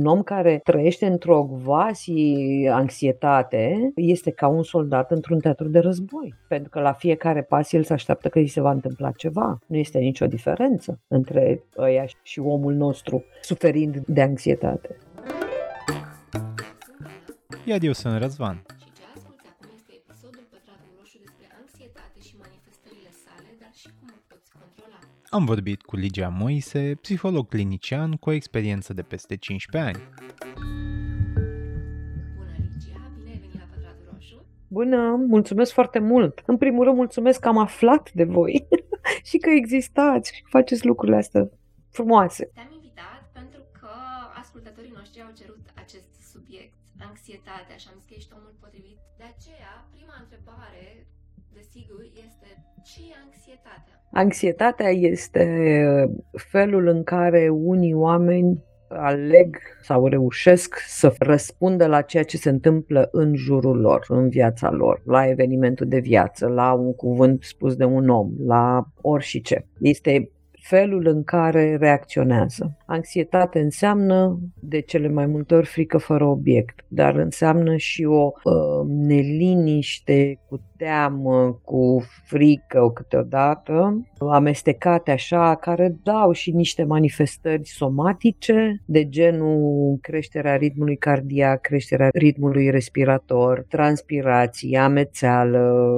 Un om care trăiește într-o quasi anxietate este ca un soldat într-un teatru de război. Pentru că la fiecare pas el se așteaptă că îi se va întâmpla ceva. Nu este nicio diferență între ăia și omul nostru suferind de anxietate. Iar eu sunt Răzvan Am vorbit cu Ligia Moise, psiholog clinician cu o experiență de peste 15 ani. Bună, Ligia! Bine ai venit la Pătratul Roșu! Bună! Mulțumesc foarte mult! În primul rând, mulțumesc că am aflat de voi și că existați și că faceți lucrurile astea frumoase. Te-am invitat pentru că ascultătorii noștri au cerut acest subiect, anxietatea, și am zis că ești omul potrivit. De aceea, prima întrebare, desigur, este ce e anxietatea? Anxietatea este felul în care unii oameni aleg sau reușesc să răspundă la ceea ce se întâmplă în jurul lor, în viața lor, la evenimentul de viață, la un cuvânt spus de un om, la orice. Este felul în care reacționează. Anxietate înseamnă de cele mai multe ori frică fără obiect, dar înseamnă și o uh, neliniște cu teamă, cu frică câteodată, amestecate așa, care dau și niște manifestări somatice, de genul creșterea ritmului cardiac, creșterea ritmului respirator, transpirație, amețeală,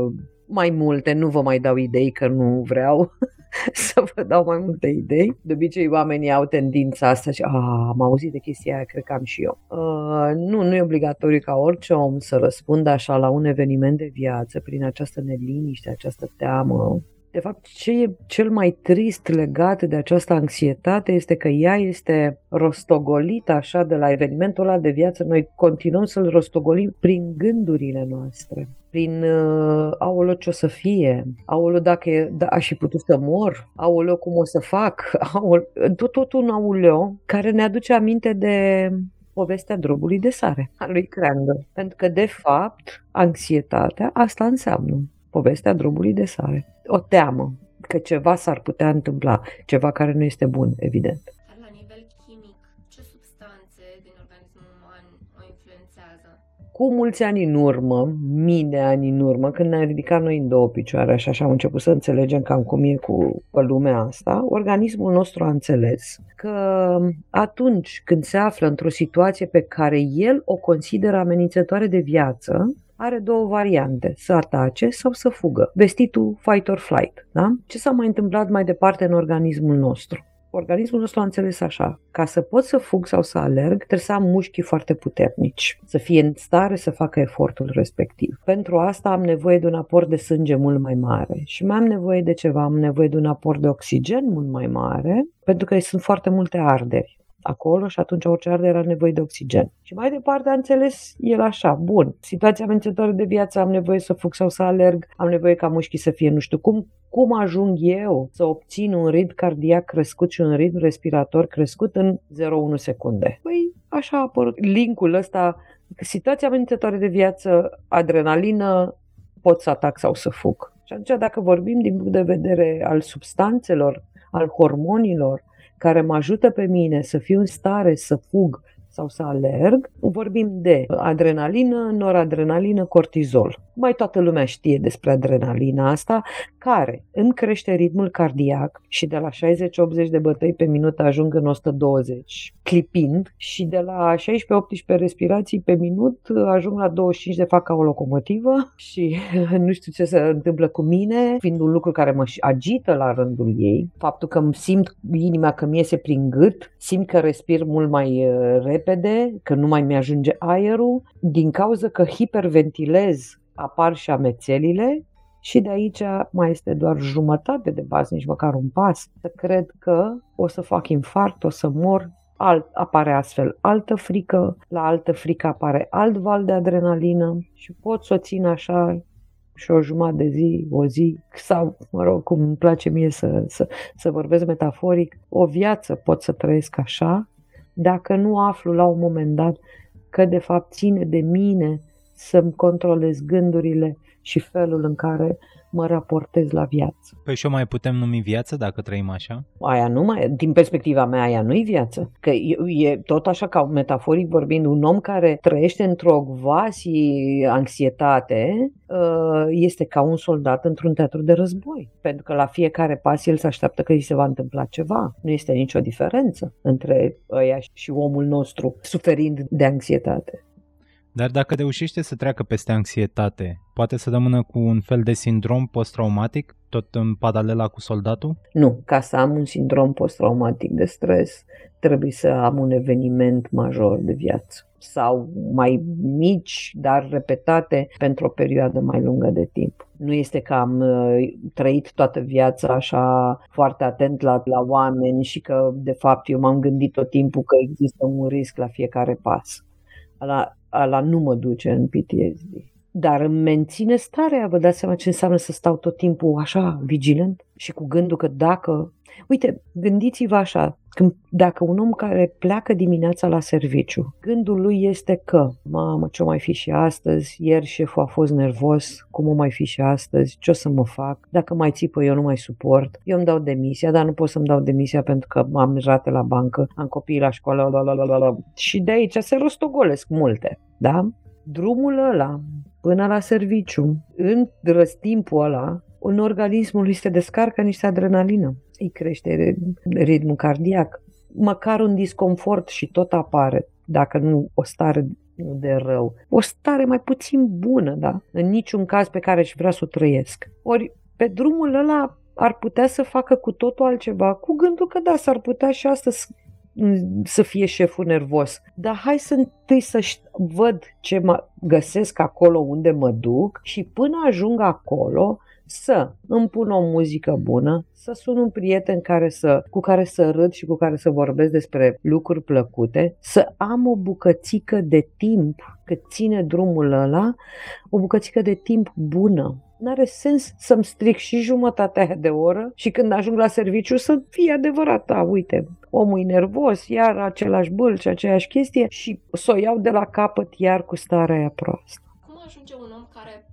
mai multe, nu vă mai dau idei că nu vreau. să vă dau mai multe idei. De obicei oamenii au tendința asta și am auzit de chestia aia, cred că am și eu. Uh, nu, nu e obligatoriu ca orice om să răspundă așa la un eveniment de viață prin această neliniște, această teamă, de fapt, ce e cel mai trist legat de această anxietate este că ea este rostogolită așa de la evenimentul ăla de viață. Noi continuăm să-l rostogolim prin gândurile noastre prin uh, aolo ce o să fie, aolo dacă e, da, aș fi putut să mor, aolo cum o să fac, aolo, tot, tot un auleo care ne aduce aminte de povestea drobului de sare a lui Crandall. Pentru că, de fapt, anxietatea asta înseamnă povestea drobului de sare. O teamă că ceva s-ar putea întâmpla, ceva care nu este bun, evident. La nivel chimic, ce substanțe din organismul uman o influențează? Cu mulți ani în urmă, mii de ani în urmă, când ne-am ridicat noi în două picioare și așa am început să înțelegem cam cum e cu lumea asta, organismul nostru a înțeles că atunci când se află într-o situație pe care el o consideră amenințătoare de viață, are două variante, să atace sau să fugă. Vestitul fight or flight. Da? Ce s-a mai întâmplat mai departe în organismul nostru? Organismul nostru a înțeles așa, ca să pot să fug sau să alerg, trebuie să am mușchii foarte puternici, să fie în stare să facă efortul respectiv. Pentru asta am nevoie de un aport de sânge mult mai mare și mai am nevoie de ceva, am nevoie de un aport de oxigen mult mai mare, pentru că sunt foarte multe arderi acolo și atunci orice arde era nevoie de oxigen. Și mai departe a înțeles el așa, bun, situația amenințătoare de viață, am nevoie să fug sau să alerg, am nevoie ca mușchii să fie nu știu cum, cum ajung eu să obțin un ritm cardiac crescut și un ritm respirator crescut în 0,1 secunde? Păi așa a apărut linkul ăsta, situația amenințătoare de viață, adrenalină, pot să atac sau să fug. Și atunci dacă vorbim din punct de vedere al substanțelor, al hormonilor, care mă ajută pe mine să fiu în stare să fug sau să alerg, vorbim de adrenalină, noradrenalină, cortizol. Mai toată lumea știe despre adrenalina asta, care îmi crește ritmul cardiac și de la 60-80 de bătăi pe minut ajung în 120, clipind, și de la 16-18 respirații pe minut ajung la 25 de fac ca o locomotivă și nu știu ce se întâmplă cu mine, fiind un lucru care mă agită la rândul ei. Faptul că îmi simt inima că mi iese prin gât, simt că respir mult mai uh, repede, că nu mai mi-ajunge aerul, din cauza că hiperventilez apar și amețelile și de aici mai este doar jumătate de pas, nici măcar un pas. Să cred că o să fac infarct, o să mor, alt, apare astfel altă frică, la altă frică apare alt val de adrenalină și pot să o țin așa și o jumătate de zi, o zi, sau, mă rog, cum îmi place mie să, să, să vorbesc metaforic, o viață pot să trăiesc așa, dacă nu aflu la un moment dat că de fapt ține de mine să-mi controlez gândurile și felul în care mă raportez la viață. Păi și o mai putem numi viață dacă trăim așa? Aia nu mai, din perspectiva mea, aia nu-i viață. Că e, e tot așa ca metaforic vorbind, un om care trăiește într-o quasi anxietate uh, este ca un soldat într-un teatru de război. Pentru că la fiecare pas el se așteaptă că îi se va întâmpla ceva. Nu este nicio diferență între ăia și omul nostru suferind de anxietate. Dar dacă reușește să treacă peste anxietate, poate să rămână cu un fel de sindrom post-traumatic, tot în paralela cu soldatul? Nu, ca să am un sindrom post-traumatic de stres, trebuie să am un eveniment major de viață sau mai mici, dar repetate pentru o perioadă mai lungă de timp. Nu este că am uh, trăit toată viața așa foarte atent la, la oameni și că de fapt eu m-am gândit tot timpul că există un risc la fiecare pas. La, ala nu mă duce în PTSD. Dar îmi menține starea, vă dați seama ce înseamnă să stau tot timpul așa, vigilent și cu gândul că dacă... Uite, gândiți-vă așa, când, dacă un om care pleacă dimineața la serviciu, gândul lui este că, mamă, ce-o mai fi și astăzi, ieri șeful a fost nervos, cum o mai fi și astăzi, ce o să mă fac, dacă mai țipă eu nu mai suport, eu îmi dau demisia, dar nu pot să-mi dau demisia pentru că am rate la bancă, am copii la școală, la, la, la, la, la. și de aici se rostogolesc multe, da? Drumul ăla până la serviciu, în răstimpul ăla, un organismul lui se descarcă niște adrenalină. Îi crește ritmul cardiac. Măcar un disconfort și tot apare, dacă nu o stare de rău. O stare mai puțin bună, da? În niciun caz pe care își vrea să o trăiesc. Ori pe drumul ăla ar putea să facă cu totul altceva, cu gândul că da, s-ar putea și astăzi să fie șeful nervos. Dar hai să întâi să văd ce mă găsesc acolo unde mă duc și până ajung acolo să îmi pun o muzică bună, să sun un prieten care să, cu care să râd și cu care să vorbesc despre lucruri plăcute, să am o bucățică de timp cât ține drumul ăla, o bucățică de timp bună, N-are sens să-mi stric și jumătatea de oră și când ajung la serviciu să fie adevărat, da, uite, omul e nervos, iar același bâlci, aceeași chestie și să o iau de la capăt iar cu starea aia proastă. Cum ajunge un om care, să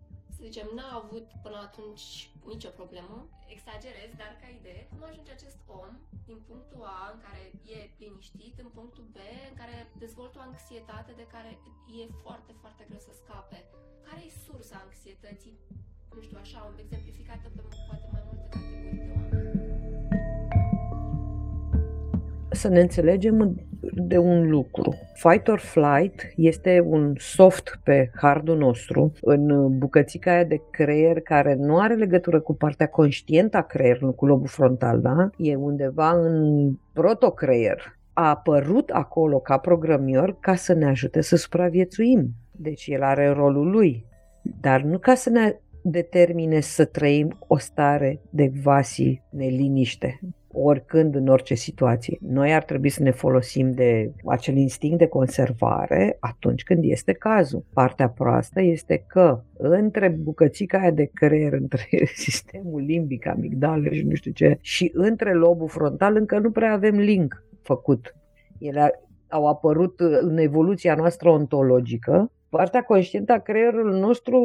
zicem, n-a avut până atunci nicio problemă, exagerez, dar ca idee, cum ajunge acest om din punctul A în care e liniștit, în punctul B în care dezvoltă o anxietate de care e foarte, foarte greu să scape. Care e sursa anxietății nu știu, așa, exemplificată pe poate mai multe categorii de oameni. Să ne înțelegem de un lucru. Fight or flight este un soft pe hardul nostru, în bucățica aia de creier care nu are legătură cu partea conștientă a creierului, cu lobul frontal, da? E undeva în protocreier. A apărut acolo ca programior ca să ne ajute să supraviețuim. Deci el are rolul lui. Dar nu ca să ne determine să trăim o stare de vasi neliniște, oricând, în orice situație. Noi ar trebui să ne folosim de acel instinct de conservare atunci când este cazul. Partea proastă este că între bucățica aia de creier, între sistemul limbic, amigdale și nu știu ce, și între lobul frontal încă nu prea avem link făcut. Ele au apărut în evoluția noastră ontologică partea conștientă a creierului nostru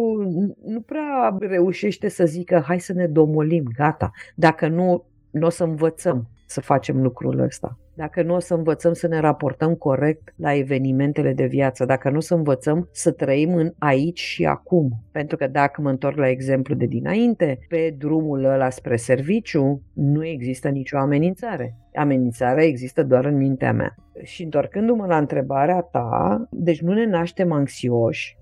nu prea reușește să zică hai să ne domolim, gata. Dacă nu, nu o să învățăm să facem lucrul ăsta. Dacă nu o să învățăm să ne raportăm corect la evenimentele de viață, dacă nu o să învățăm să trăim în aici și acum. Pentru că dacă mă întorc la exemplu de dinainte, pe drumul ăla spre serviciu nu există nicio amenințare. Amenințarea există doar în mintea mea. Și întorcându-mă la întrebarea ta, deci nu ne naștem anxioși,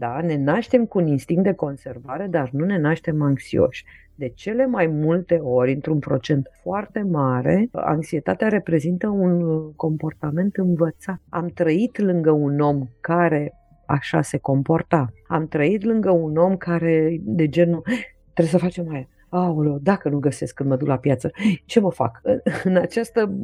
da? Ne naștem cu un instinct de conservare, dar nu ne naștem anxioși. De cele mai multe ori, într-un procent foarte mare, anxietatea reprezintă un comportament învățat. Am trăit lângă un om care așa se comporta. Am trăit lângă un om care, de genul, trebuie să facem aia, aoleo, dacă nu găsesc când mă duc la piață, ce mă fac? În această,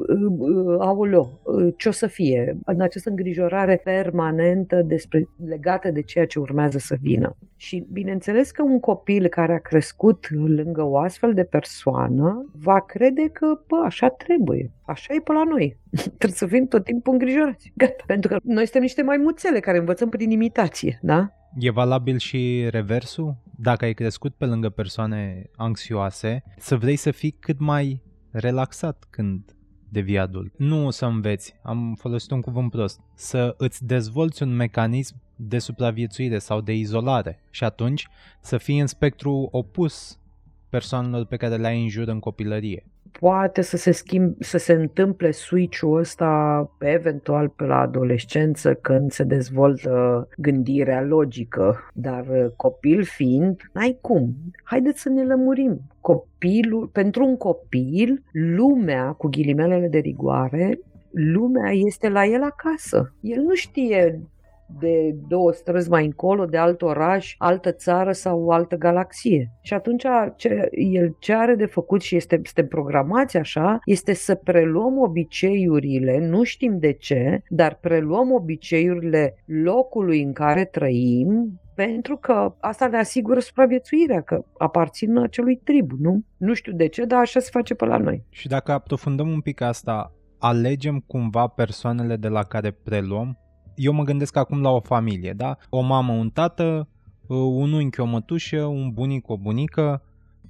aoleo, ce o să fie? În această îngrijorare permanentă despre, legată de ceea ce urmează să vină. Și bineînțeles că un copil care a crescut lângă o astfel de persoană va crede că, bă, așa trebuie. Așa e pe la noi. Trebuie să fim tot timpul îngrijorați. Gata. Pentru că noi suntem niște maimuțele care învățăm prin imitație, da? E valabil și reversul? dacă ai crescut pe lângă persoane anxioase, să vrei să fii cât mai relaxat când devii adult. Nu o să înveți, am folosit un cuvânt prost, să îți dezvolți un mecanism de supraviețuire sau de izolare și atunci să fii în spectru opus persoanelor pe care le ai în jur în copilărie poate să se schimb, să se întâmple switch-ul ăsta eventual pe la adolescență când se dezvoltă gândirea logică, dar uh, copil fiind, n-ai cum. Haideți să ne lămurim. Copilul, pentru un copil, lumea, cu ghilimelele de rigoare, lumea este la el acasă. El nu știe de două străzi mai încolo, de alt oraș, altă țară sau altă galaxie. Și atunci ce, el ce are de făcut și este, este programați așa, este să preluăm obiceiurile, nu știm de ce, dar preluăm obiceiurile locului în care trăim, pentru că asta ne asigură supraviețuirea, că aparțin acelui trib, nu? Nu știu de ce, dar așa se face pe la noi. Și dacă aprofundăm un pic asta, alegem cumva persoanele de la care preluăm eu mă gândesc acum la o familie, da? O mamă, un tată, uh, un unchi, o mătușă, un bunic, o bunică.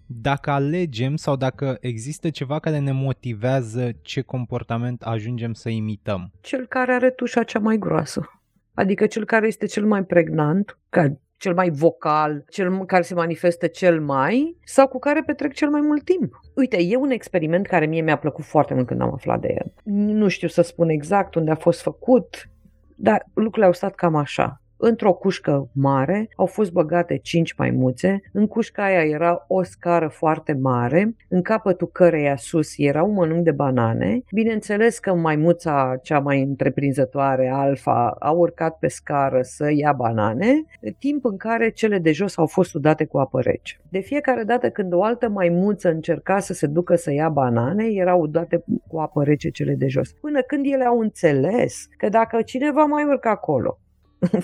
Dacă alegem sau dacă există ceva care ne motivează ce comportament ajungem să imităm. Cel care are tușa cea mai groasă. Adică cel care este cel mai pregnant, ca cel mai vocal, cel care se manifestă cel mai sau cu care petrec cel mai mult timp. Uite, e un experiment care mie mi-a plăcut foarte mult când am aflat de el. Nu știu să spun exact unde a fost făcut, dar lucrurile au stat cam așa. Într-o cușcă mare au fost băgate cinci maimuțe, în cușca aia era o scară foarte mare, în capătul căreia sus era un mănânc de banane. Bineînțeles că maimuța cea mai întreprinzătoare, Alfa, a urcat pe scară să ia banane, timp în care cele de jos au fost udate cu apă rece. De fiecare dată când o altă maimuță încerca să se ducă să ia banane, erau udate cu apă rece cele de jos. Până când ele au înțeles că dacă cineva mai urcă acolo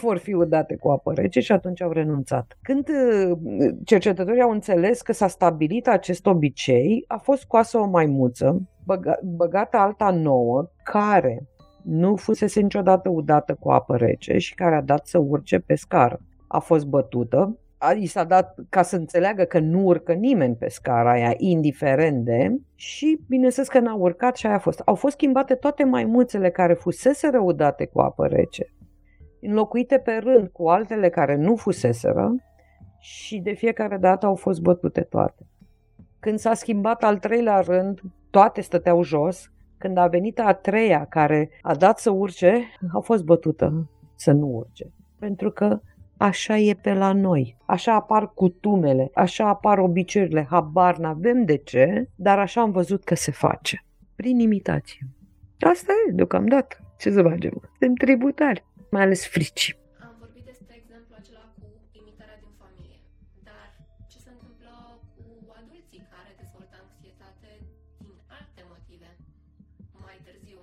vor fi udate cu apă rece și atunci au renunțat. Când uh, cercetătorii au înțeles că s-a stabilit acest obicei, a fost scoasă o maimuță, băga, băgată alta nouă, care nu fusese niciodată udată cu apă rece și care a dat să urce pe scară. A fost bătută, a, i s-a dat ca să înțeleagă că nu urcă nimeni pe scara aia, indiferent de, și bineînțeles că n-a urcat și aia a fost. Au fost schimbate toate maimuțele care fusese răudate cu apă rece înlocuite pe rând cu altele care nu fuseseră și de fiecare dată au fost bătute toate. Când s-a schimbat al treilea rând, toate stăteau jos. Când a venit a treia care a dat să urce, a fost bătută să nu urce. Pentru că așa e pe la noi. Așa apar cutumele, așa apar obiceiurile, habar n-avem de ce, dar așa am văzut că se face. Prin imitație. Asta e, deocamdată. Ce să facem? Suntem tributari mai ales frici. Am vorbit despre exemplu acela cu imitarea din familie, dar ce se întâmplă cu adulții care dezvoltă anxietate din alte motive mai târziu?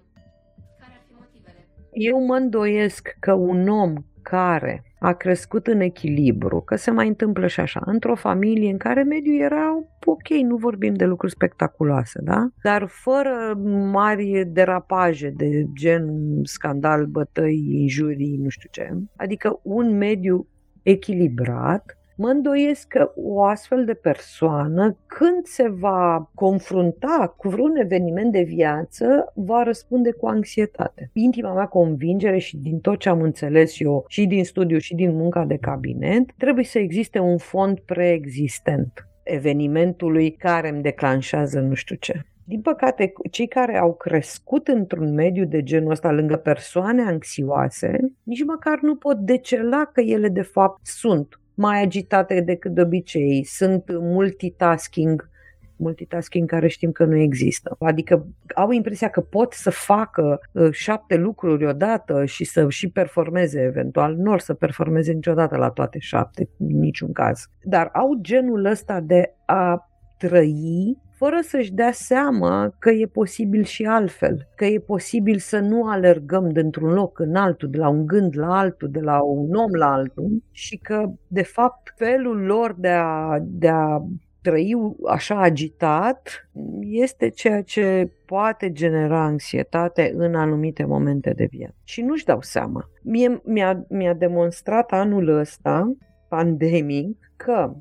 Care ar fi motivele? Eu mă îndoiesc că un om care a crescut în echilibru, că se mai întâmplă și așa, într-o familie în care mediul era ok, nu vorbim de lucruri spectaculoase, da? Dar fără mari derapaje de gen scandal, bătăi, injurii, nu știu ce. Adică un mediu echilibrat Mă îndoiesc că o astfel de persoană, când se va confrunta cu vreun eveniment de viață, va răspunde cu anxietate. Intima mea convingere și din tot ce am înțeles eu și din studiu și din munca de cabinet, trebuie să existe un fond preexistent evenimentului care îmi declanșează nu știu ce. Din păcate, cei care au crescut într-un mediu de genul ăsta lângă persoane anxioase, nici măcar nu pot decela că ele de fapt sunt mai agitate decât de obicei, sunt multitasking, multitasking care știm că nu există. Adică au impresia că pot să facă uh, șapte lucruri odată și să și performeze eventual. Nu or să performeze niciodată la toate șapte, în niciun caz. Dar au genul ăsta de a trăi fără să-și dea seama că e posibil și altfel, că e posibil să nu alergăm dintr-un loc în altul, de la un gând la altul, de la un om la altul și că, de fapt, felul lor de a, de a trăi așa agitat este ceea ce poate genera anxietate în anumite momente de viață. Și nu-și dau seama. Mie mi-a, mi-a demonstrat anul ăsta, pandemic, că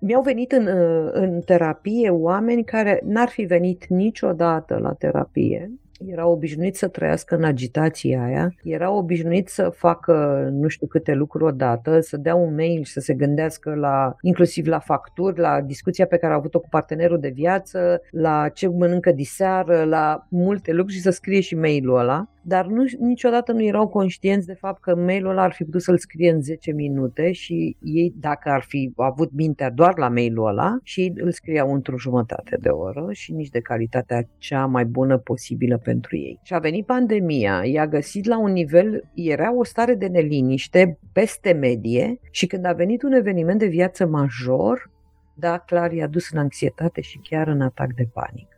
Mi-au venit în, în terapie oameni care n-ar fi venit niciodată la terapie. Era obișnuit să trăiască în agitația aia, era obișnuit să facă nu știu câte lucruri odată, să dea un mail și să se gândească la, inclusiv la facturi, la discuția pe care a avut-o cu partenerul de viață, la ce mănâncă diseară, la multe lucruri și să scrie și mailul ăla dar nu, niciodată nu erau conștienți de fapt că mailul ăla ar fi putut să-l scrie în 10 minute și ei, dacă ar fi avut mintea doar la mailul ăla, și ei îl scriau într-o jumătate de oră și nici de calitatea cea mai bună posibilă pentru ei. Și a venit pandemia, i-a găsit la un nivel, era o stare de neliniște peste medie și când a venit un eveniment de viață major, da, clar, i-a dus în anxietate și chiar în atac de panică.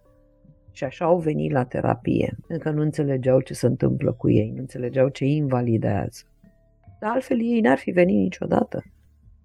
Și așa au venit la terapie. Încă nu înțelegeau ce se întâmplă cu ei, nu înțelegeau ce îi invalidează. Dar altfel ei n-ar fi venit niciodată.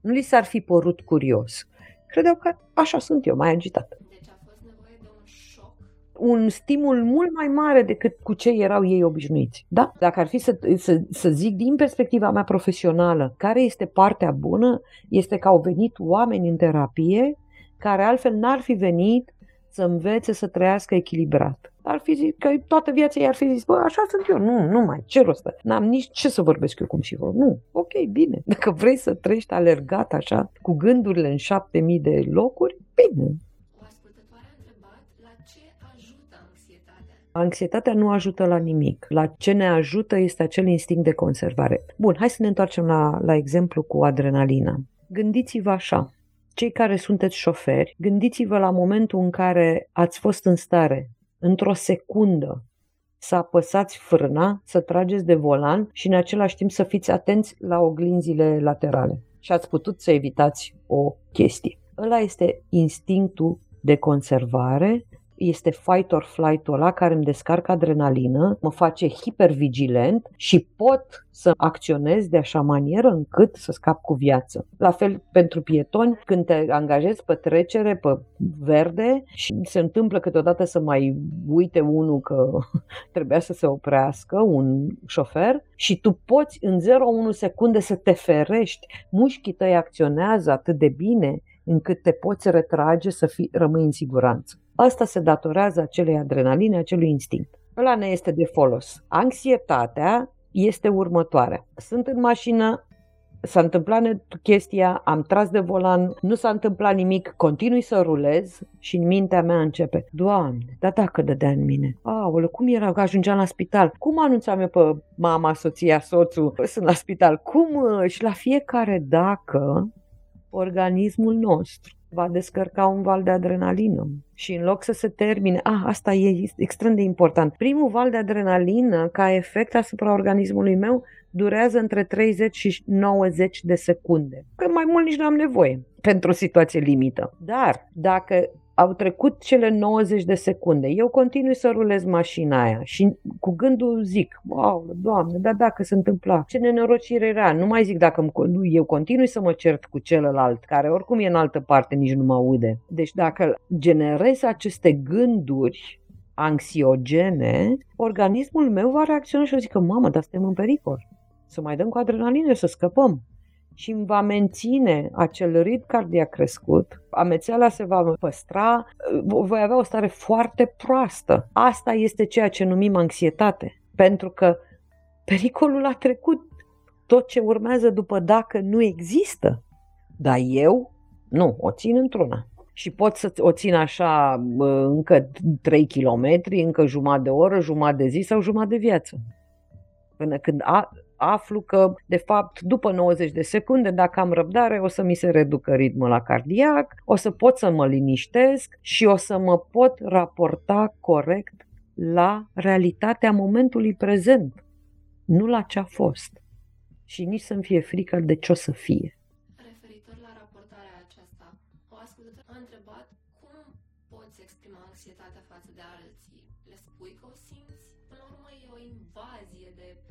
Nu li s-ar fi părut curios. Credeau că așa sunt eu, mai agitat. Deci a fost nevoie de un șoc. Un stimul mult mai mare decât cu ce erau ei obișnuiți. Da? Dacă ar fi să, să, să zic din perspectiva mea profesională, care este partea bună, este că au venit oameni în terapie care altfel n-ar fi venit să învețe să trăiască echilibrat. Ar fi zis că toată viața i-ar fi zis, bă, așa sunt eu, nu, nu mai, ce rost N-am nici ce să vorbesc eu cum și vor. Nu, ok, bine. Dacă vrei să trăiești alergat așa, cu gândurile în șapte mii de locuri, bine. O ascultătoare a întrebat la ce ajută anxietatea? Anxietatea nu ajută la nimic. La ce ne ajută este acel instinct de conservare. Bun, hai să ne întoarcem la, la exemplu cu adrenalina. Gândiți-vă așa, cei care sunteți șoferi, gândiți-vă la momentul în care ați fost în stare, într-o secundă, să apăsați frâna, să trageți de volan și în același timp să fiți atenți la oglinzile laterale. Și ați putut să evitați o chestie. Ăla este instinctul de conservare este fight or flight-ul ăla care îmi descarcă adrenalină, mă face hipervigilent și pot să acționez de așa manieră încât să scap cu viață. La fel pentru pietoni, când te angajezi pe trecere, pe verde și se întâmplă câteodată să mai uite unul că trebuia să se oprească, un șofer, și tu poți în 0,1 secunde să te ferești. Mușchii tăi acționează atât de bine încât te poți retrage să fii, rămâi în siguranță. Asta se datorează acelei adrenaline, acelui instinct. Ăla ne este de folos. Anxietatea este următoarea. Sunt în mașină, s-a întâmplat chestia, am tras de volan, nu s-a întâmplat nimic, continui să rulez și în mintea mea începe, Doamne, dar dacă dădea în mine? Aoleu, cum era că ajungeam la spital? Cum anunțam eu pe mama, soția, soțul, sunt la spital? Cum? Și la fiecare dacă organismul nostru va descărca un val de adrenalină. Și în loc să se termine, ah, asta e extrem de important. Primul val de adrenalină, ca efect asupra organismului meu, durează între 30 și 90 de secunde. Că mai mult nici nu am nevoie pentru o situație limită. Dar dacă au trecut cele 90 de secunde. Eu continui să rulez mașina aia și cu gândul zic, wow, doamne, dar dacă se întâmpla, ce nenorocire era. Nu mai zic dacă eu continui să mă cert cu celălalt, care oricum e în altă parte, nici nu mă aude. Deci dacă generez aceste gânduri anxiogene, organismul meu va reacționa și o zică, mamă, dar suntem în pericol. Să mai dăm cu adrenalină, să scăpăm și îmi va menține acel ritm cardiac crescut, amețeala se va păstra, voi avea o stare foarte proastă. Asta este ceea ce numim anxietate, pentru că pericolul a trecut. Tot ce urmează după dacă nu există. Dar eu, nu, o țin într-una și pot să o țin așa încă 3 km, încă jumătate de oră, jumătate de zi sau jumătate de viață. Până când a, aflu că, de fapt, după 90 de secunde, dacă am răbdare, o să mi se reducă ritmul la cardiac, o să pot să mă liniștesc și o să mă pot raporta corect la realitatea momentului prezent, nu la ce a fost. Și nici să-mi fie frică de ce o să fie. De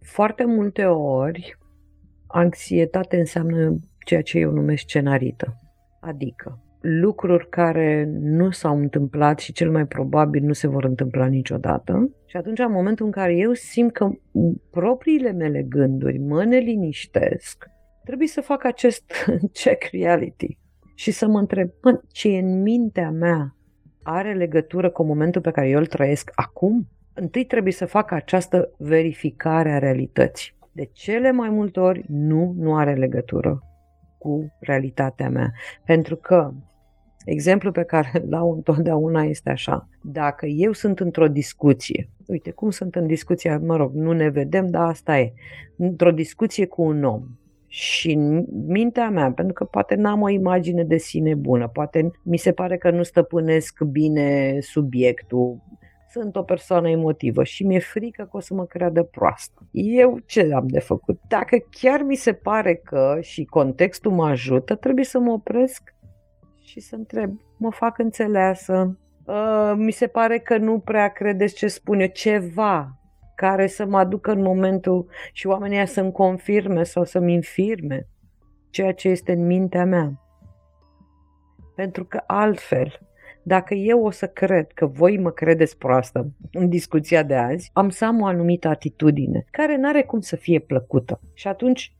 foarte multe ori, anxietate înseamnă ceea ce eu numesc scenarită. Adică lucruri care nu s-au întâmplat și cel mai probabil nu se vor întâmpla niciodată. Și atunci, în momentul în care eu simt că propriile mele gânduri mă neliniștesc, trebuie să fac acest check reality și să mă întreb, mă, ce e în mintea mea are legătură cu momentul pe care eu îl trăiesc acum? Întâi trebuie să fac această verificare a realității. De cele mai multe ori nu, nu are legătură cu realitatea mea. Pentru că exemplul pe care îl dau întotdeauna este așa. Dacă eu sunt într-o discuție, uite cum sunt în discuția, mă rog, nu ne vedem, dar asta e, într-o discuție cu un om și în mintea mea, pentru că poate n-am o imagine de sine bună, poate mi se pare că nu stăpânesc bine subiectul, sunt o persoană emotivă și mi-e frică că o să mă creadă proastă. Eu ce am de făcut? Dacă chiar mi se pare că și contextul mă ajută, trebuie să mă opresc și să întreb, mă fac înțeleasă, uh, mi se pare că nu prea credeți ce spun eu, ceva care să mă aducă în momentul și oamenii să-mi confirme sau să-mi infirme ceea ce este în mintea mea. Pentru că altfel, dacă eu o să cred că voi mă credeți proastă în discuția de azi, am să am o anumită atitudine care nu are cum să fie plăcută. Și atunci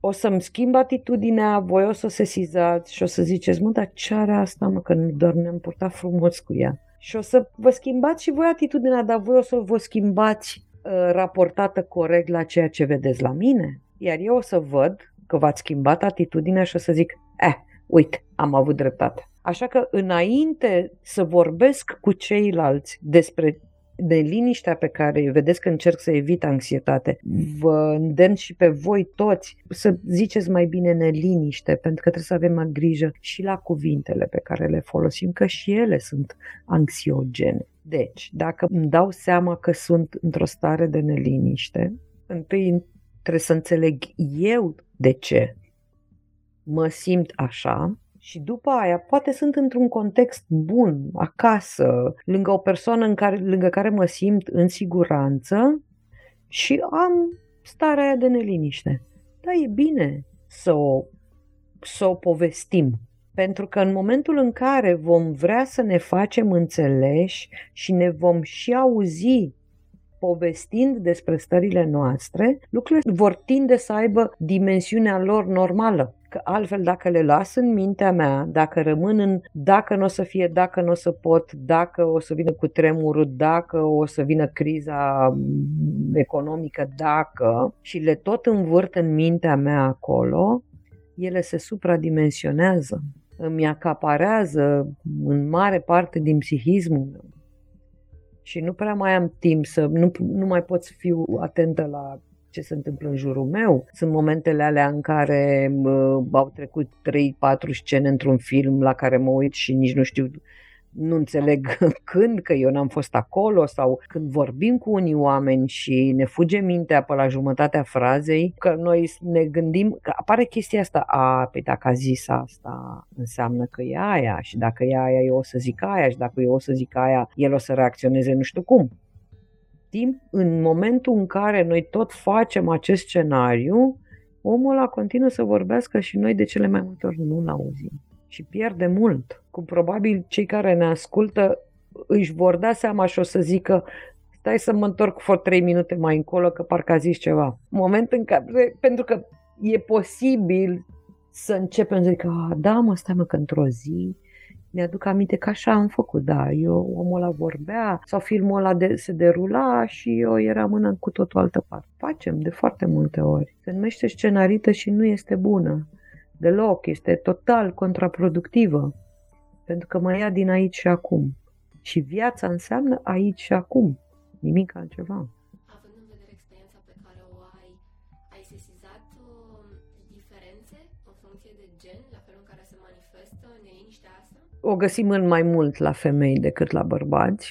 o să-mi schimb atitudinea, voi o să se sizați și o să ziceți, mă, dar ce are asta, mă, că doar ne-am purtat frumos cu ea. Și o să vă schimbați și voi atitudinea, dar voi o să vă schimbați uh, raportată corect la ceea ce vedeți la mine. Iar eu o să văd că v-ați schimbat atitudinea și o să zic, eh, uite, am avut dreptate. Așa că înainte să vorbesc cu ceilalți despre de liniștea pe care vedeți că încerc să evit anxietate, vă îndemn și pe voi toți să ziceți mai bine neliniște, pentru că trebuie să avem mai grijă și la cuvintele pe care le folosim, că și ele sunt anxiogene. Deci, dacă îmi dau seama că sunt într-o stare de neliniște, întâi trebuie să înțeleg eu de ce mă simt așa și după aia poate sunt într-un context bun, acasă, lângă o persoană în care, lângă care mă simt în siguranță și am starea aia de neliniște. Da, e bine să o, să o povestim. Pentru că în momentul în care vom vrea să ne facem înțeleși și ne vom și auzi povestind despre stările noastre, lucrurile vor tinde să aibă dimensiunea lor normală. Că altfel, dacă le las în mintea mea, dacă rămân în dacă nu o să fie, dacă nu o să pot, dacă o să vină cu tremurul, dacă o să vină criza economică, dacă, și le tot învârt în mintea mea acolo, ele se supradimensionează, îmi acaparează în mare parte din psihismul meu și nu prea mai am timp să, nu, nu mai pot să fiu atentă la ce se întâmplă în jurul meu. Sunt momentele alea în care uh, au trecut 3-4 scene într-un film la care mă uit și nici nu știu nu înțeleg când, că eu n-am fost acolo sau când vorbim cu unii oameni și ne fuge mintea pe la jumătatea frazei, că noi ne gândim, că apare chestia asta, a, pe dacă a zis asta, înseamnă că e aia și dacă e aia, eu o să zic aia și dacă eu o să zic aia, el o să reacționeze nu știu cum. Timp, în momentul în care noi tot facem acest scenariu, omul ăla continuă să vorbească și noi de cele mai multe ori nu-l auzim și pierde mult. Cu probabil cei care ne ascultă își vor da seama și o să zică stai să mă întorc for 3 minute mai încolo că parcă a zis ceva. Moment în care, pentru că e posibil să începem să zic, ah, da mă, stai mă că într-o zi mi-aduc aminte că așa am făcut, da, eu omul ăla vorbea sau filmul ăla de, se derula și eu eram în cu totul altă parte. Facem de foarte multe ori. Se numește scenarită și nu este bună deloc, este total contraproductivă, pentru că mă ia din aici și acum. Și viața înseamnă aici și acum, nimic altceva. Având în vedere experiența pe care o ai, ai sesizat uh, diferențe în funcție de gen, la felul în care se manifestă neliniștea asta? O găsim în mai mult la femei decât la bărbați,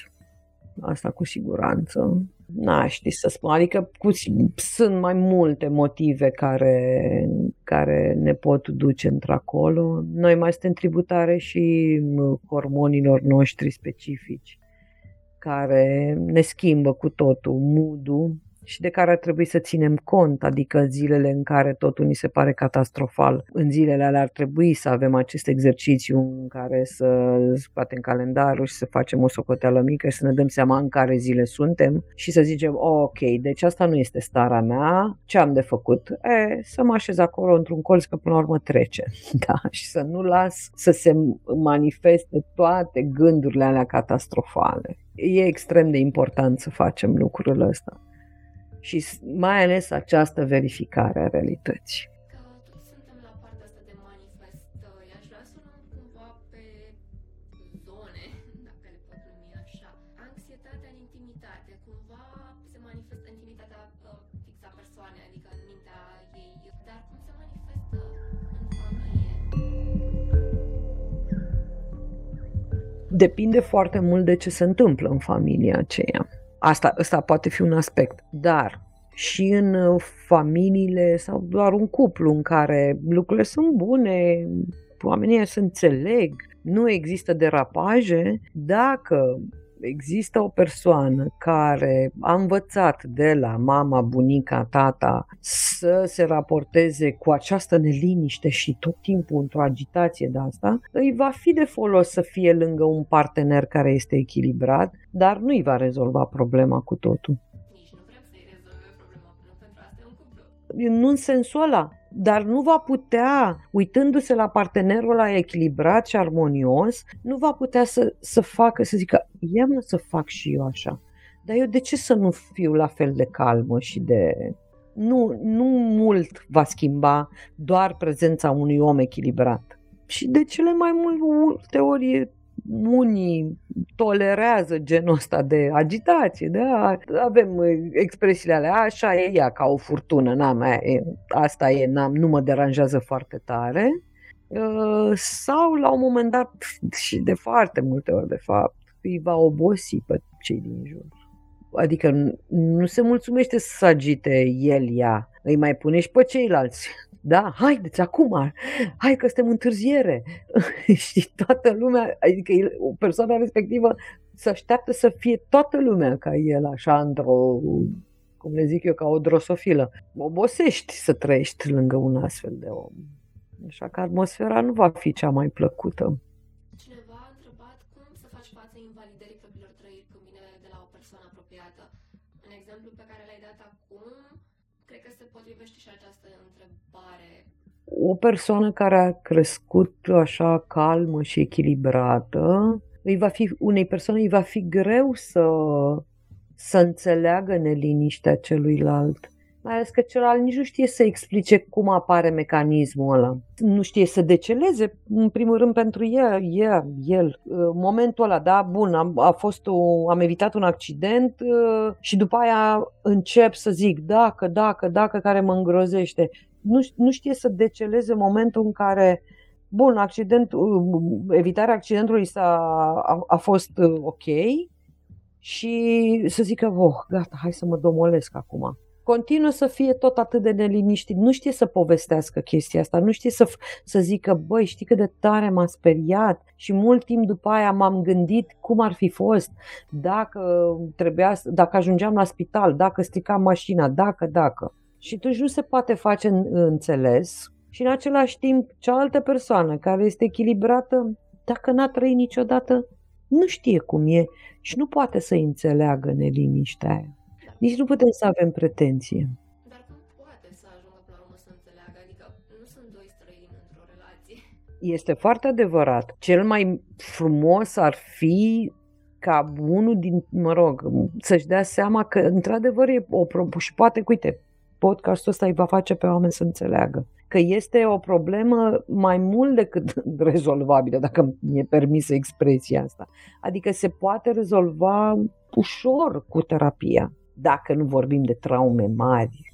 asta cu siguranță n-aș ști să spun, adică cu, sunt mai multe motive care, care ne pot duce într-acolo. Noi mai suntem tributare și hormonilor noștri specifici care ne schimbă cu totul mood și de care ar trebui să ținem cont, adică zilele în care totul ni se pare catastrofal. În zilele alea ar trebui să avem acest exercițiu în care să scoatem calendarul și să facem o socoteală mică și să ne dăm seama în care zile suntem și să zicem, oh, ok, deci asta nu este starea mea, ce am de făcut? E, să mă așez acolo într-un colț că până la urmă trece. Da, și să nu las să se manifeste toate gândurile alea catastrofale. E extrem de important să facem lucrul ăsta și mai ales această verificare a realității. Că suntem la partea asta de manifestări. Aș vrea să luăm cumva pe zone, dacă le pot numi așa. Anxietatea în intimitate. Cumva se manifestă intimitatea uh, fixa persoanei, adică în mintea ei. Dar cum se manifestă în familie? Depinde foarte mult de ce se întâmplă în familia aceea. Asta, asta poate fi un aspect. Dar și în uh, familiile sau doar un cuplu în care lucrurile sunt bune, oamenii se înțeleg, nu există derapaje, dacă există o persoană care a învățat de la mama, bunica, tata să se raporteze cu această neliniște și tot timpul într-o agitație de asta, îi va fi de folos să fie lângă un partener care este echilibrat, dar nu îi va rezolva problema cu totul. Nici nu vrem să-i rezolve problema, pentru asta e un cuplu. Nu în sensul ăla, dar nu va putea, uitându-se la partenerul ăla echilibrat și armonios, nu va putea să, să facă, să zică, ia mă să fac și eu așa. Dar eu de ce să nu fiu la fel de calmă și de... Nu, nu mult va schimba doar prezența unui om echilibrat. Și de cele mai multe ori unii tolerează genul ăsta de agitație, da? avem uh, expresiile alea, așa e ea ca o furtună, n-am, mea, asta e, n-am, nu mă deranjează foarte tare, uh, sau la un moment dat, și de foarte multe ori de fapt, îi va obosi pe cei din jur. Adică nu se mulțumește să agite el, ea, îi mai pune și pe ceilalți da, haideți acum, hai că suntem întârziere. și toată lumea, adică o persoană respectivă să așteaptă să fie toată lumea ca el, așa, într-o, cum le zic eu, ca o drosofilă. Obosești să trăiești lângă un astfel de om. Așa că atmosfera nu va fi cea mai plăcută. Potrivește și această întrebare. O persoană care a crescut așa calmă și echilibrată, îi va fi, unei persoane îi va fi greu să, să înțeleagă neliniștea celuilalt mai ales că celălalt nici nu știe să explice cum apare mecanismul ăla. Nu știe să deceleze, în primul rând pentru el, el, el. momentul ăla, da, bun, am, a fost o, am evitat un accident uh, și după aia încep să zic dacă, dacă, dacă, care mă îngrozește. Nu, nu știe să deceleze momentul în care Bun, accident, uh, evitarea accidentului s-a, a, a fost uh, ok și să zică, oh, gata, hai să mă domolesc acum continuă să fie tot atât de neliniștit, nu știe să povestească chestia asta, nu știe să, să zică, băi, știi cât de tare m-a speriat și mult timp după aia m-am gândit cum ar fi fost dacă trebuia, dacă ajungeam la spital, dacă stricam mașina, dacă, dacă. Și atunci nu se poate face înțeles. Și în același timp cealaltă persoană care este echilibrată, dacă n-a trăit niciodată, nu știe cum e și nu poate să înțeleagă neliniștea aia nici nu putem să avem pretenție. Dar cum poate să ajungă până la urmă să înțeleagă? Adică nu sunt doi străini într-o relație. Este foarte adevărat. Cel mai frumos ar fi ca unul din, mă rog, să-și dea seama că într-adevăr e o problemă și poate, uite, podcastul ăsta îi va face pe oameni să înțeleagă că este o problemă mai mult decât rezolvabilă, dacă mi-e permisă expresia asta. Adică se poate rezolva ușor cu terapia dacă nu vorbim de traume mari,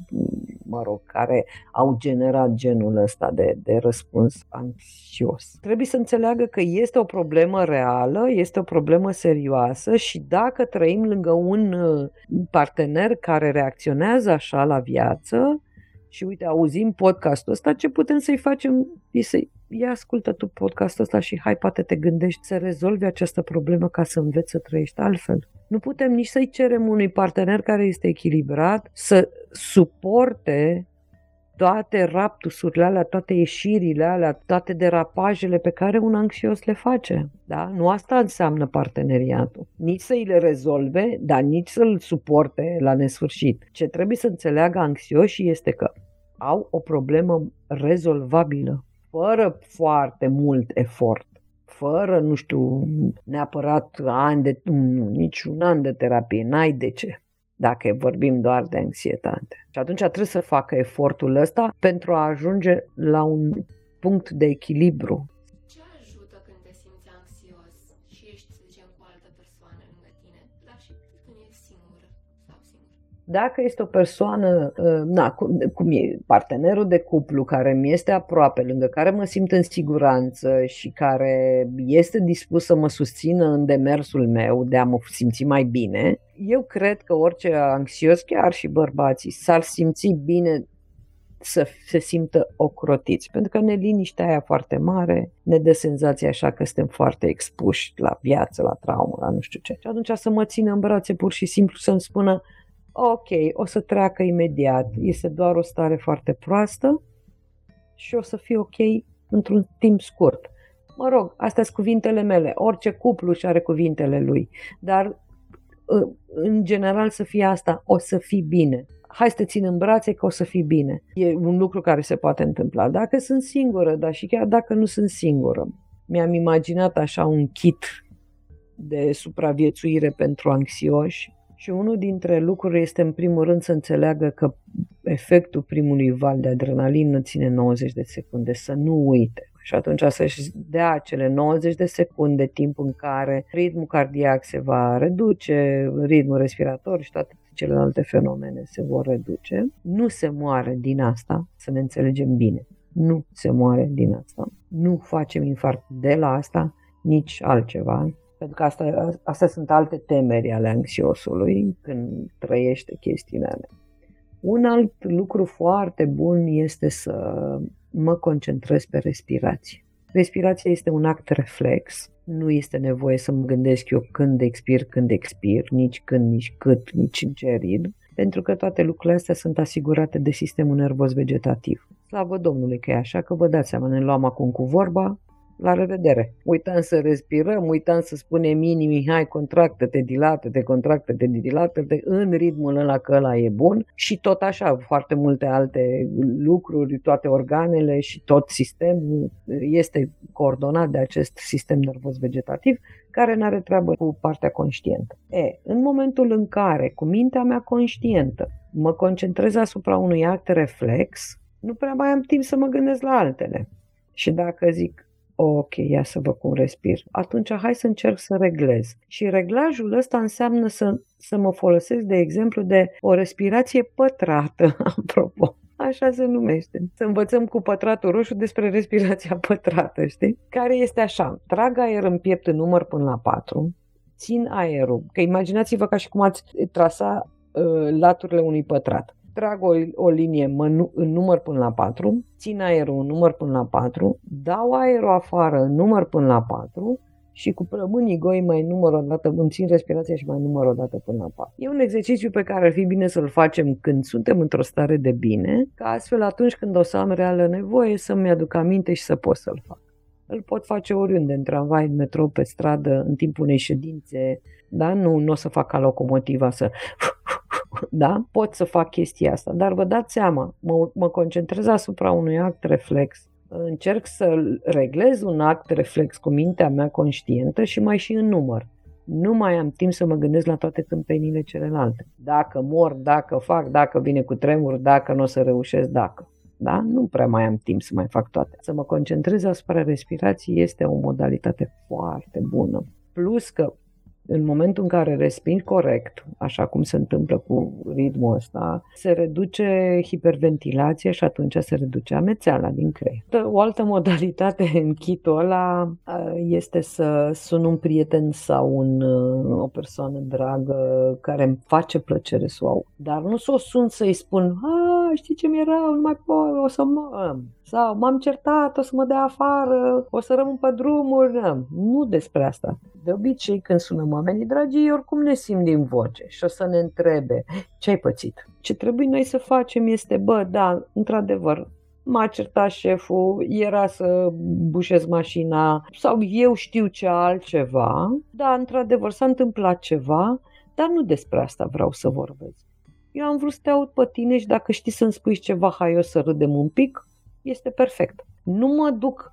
mă rog, care au generat genul ăsta de, de răspuns anxios. Trebuie să înțeleagă că este o problemă reală, este o problemă serioasă și dacă trăim lângă un uh, partener care reacționează așa la viață, și uite, auzim podcastul ăsta, ce putem să-i facem? E să ia ascultă tu podcastul ăsta și hai, poate te gândești să rezolvi această problemă ca să înveți să trăiești altfel. Nu putem nici să-i cerem unui partener care este echilibrat să suporte toate raptusurile alea, toate ieșirile alea, toate derapajele pe care un anxios le face. Da? Nu asta înseamnă parteneriatul. Nici să îi le rezolve, dar nici să-l suporte la nesfârșit. Ce trebuie să înțeleagă anxioșii este că au o problemă rezolvabilă, fără foarte mult efort fără, nu știu, neapărat ani de, nu, nici un an de terapie, n-ai de ce dacă vorbim doar de anxietate. Și atunci trebuie să facă efortul ăsta pentru a ajunge la un punct de echilibru Dacă este o persoană, uh, na, cum, cum e partenerul de cuplu care mi este aproape, lângă care mă simt în siguranță și care este dispus să mă susțină în demersul meu de a mă simți mai bine, eu cred că orice anxios, chiar și bărbații, s-ar simți bine să se simtă ocrotiți, pentru că neliniștea aia foarte mare ne dă senzația așa că suntem foarte expuși la viață, la traumă, la nu știu ce. Și atunci să mă țină în brațe pur și simplu să-mi spună ok, o să treacă imediat, este doar o stare foarte proastă și o să fie ok într-un timp scurt. Mă rog, astea sunt cuvintele mele, orice cuplu și are cuvintele lui, dar ă, în general să fie asta, o să fii bine. Hai să te țin în brațe că o să fii bine. E un lucru care se poate întâmpla. Dacă sunt singură, dar și chiar dacă nu sunt singură, mi-am imaginat așa un kit de supraviețuire pentru anxioși și unul dintre lucruri este în primul rând să înțeleagă că efectul primului val de adrenalină ține 90 de secunde, să nu uite. Și atunci să-și dea acele 90 de secunde timp în care ritmul cardiac se va reduce, ritmul respirator și toate celelalte fenomene se vor reduce. Nu se moare din asta, să ne înțelegem bine. Nu se moare din asta. Nu facem infarct de la asta, nici altceva pentru că asta, astea sunt alte temeri ale anxiosului când trăiește chestiile Un alt lucru foarte bun este să mă concentrez pe respirație. Respirația este un act reflex, nu este nevoie să mă gândesc eu când expir, când expir, nici când, nici cât, nici în ce ritm, pentru că toate lucrurile astea sunt asigurate de sistemul nervos vegetativ. Slavă Domnului că e așa, că vă dați seama, ne luăm acum cu vorba, la revedere. Uitam să respirăm, uitam să spunem inimii, hai, contractă-te, dilată-te, contractă-te, dilată-te, în ritmul ăla că ăla e bun și tot așa, foarte multe alte lucruri, toate organele și tot sistemul este coordonat de acest sistem nervos vegetativ care nu are treabă cu partea conștientă. E, în momentul în care, cu mintea mea conștientă, mă concentrez asupra unui act reflex, nu prea mai am timp să mă gândesc la altele. Și dacă zic, ok, ia să văd cum respir. Atunci hai să încerc să reglez. Și reglajul ăsta înseamnă să, să mă folosesc, de exemplu, de o respirație pătrată, apropo. Așa se numește. Să învățăm cu pătratul roșu despre respirația pătrată, știi? Care este așa. Trag aer în piept în număr până la 4, țin aerul. Că imaginați-vă ca și cum ați trasa uh, laturile unui pătrat trag o, o linie mă, în număr până la 4, țin aerul în număr până la 4, dau aerul afară în număr până la 4 și cu plămânii goi mai număr o dată, îmi țin respirația și mai număr o dată până la 4. E un exercițiu pe care ar fi bine să-l facem când suntem într-o stare de bine, ca astfel atunci când o să am reală nevoie să-mi aduc aminte și să pot să-l fac. Îl pot face oriunde, în tramvai, în metrou, pe stradă, în timpul unei ședințe, da? Nu, nu o să fac ca locomotiva să da? Pot să fac chestia asta, dar vă dați seama, mă, mă concentrez asupra unui act reflex, încerc să reglez un act reflex cu mintea mea conștientă și mai și în număr. Nu mai am timp să mă gândesc la toate tâmpenile celelalte. Dacă mor, dacă fac, dacă vine cu tremur, dacă nu o să reușesc, dacă. Da? Nu prea mai am timp să mai fac toate. Să mă concentrez asupra respirației este o modalitate foarte bună. Plus că în momentul în care respiri corect, așa cum se întâmplă cu ritmul ăsta, se reduce hiperventilația și atunci se reduce amețeala din creier. O altă modalitate în chitul ăla este să sun un prieten sau un, o persoană dragă care îmi face plăcere să o aud. Dar nu să o sun să-i spun, știi ce mi era, nu mai pot, o să mă... Sau m-am certat, o să mă dea afară, o să rămân pe drumuri. Nu despre asta. De obicei, când sunăm oamenii dragi, ei oricum ne simt din voce și o să ne întrebe ce ai pățit. Ce trebuie noi să facem este, bă, da, într-adevăr, m-a certat șeful, era să bușez mașina sau eu știu ce altceva. Da, într-adevăr, s-a întâmplat ceva, dar nu despre asta vreau să vorbesc. Eu am vrut să te aud pe tine și dacă știi să-mi spui ceva haios să râdem un pic, este perfect. Nu mă duc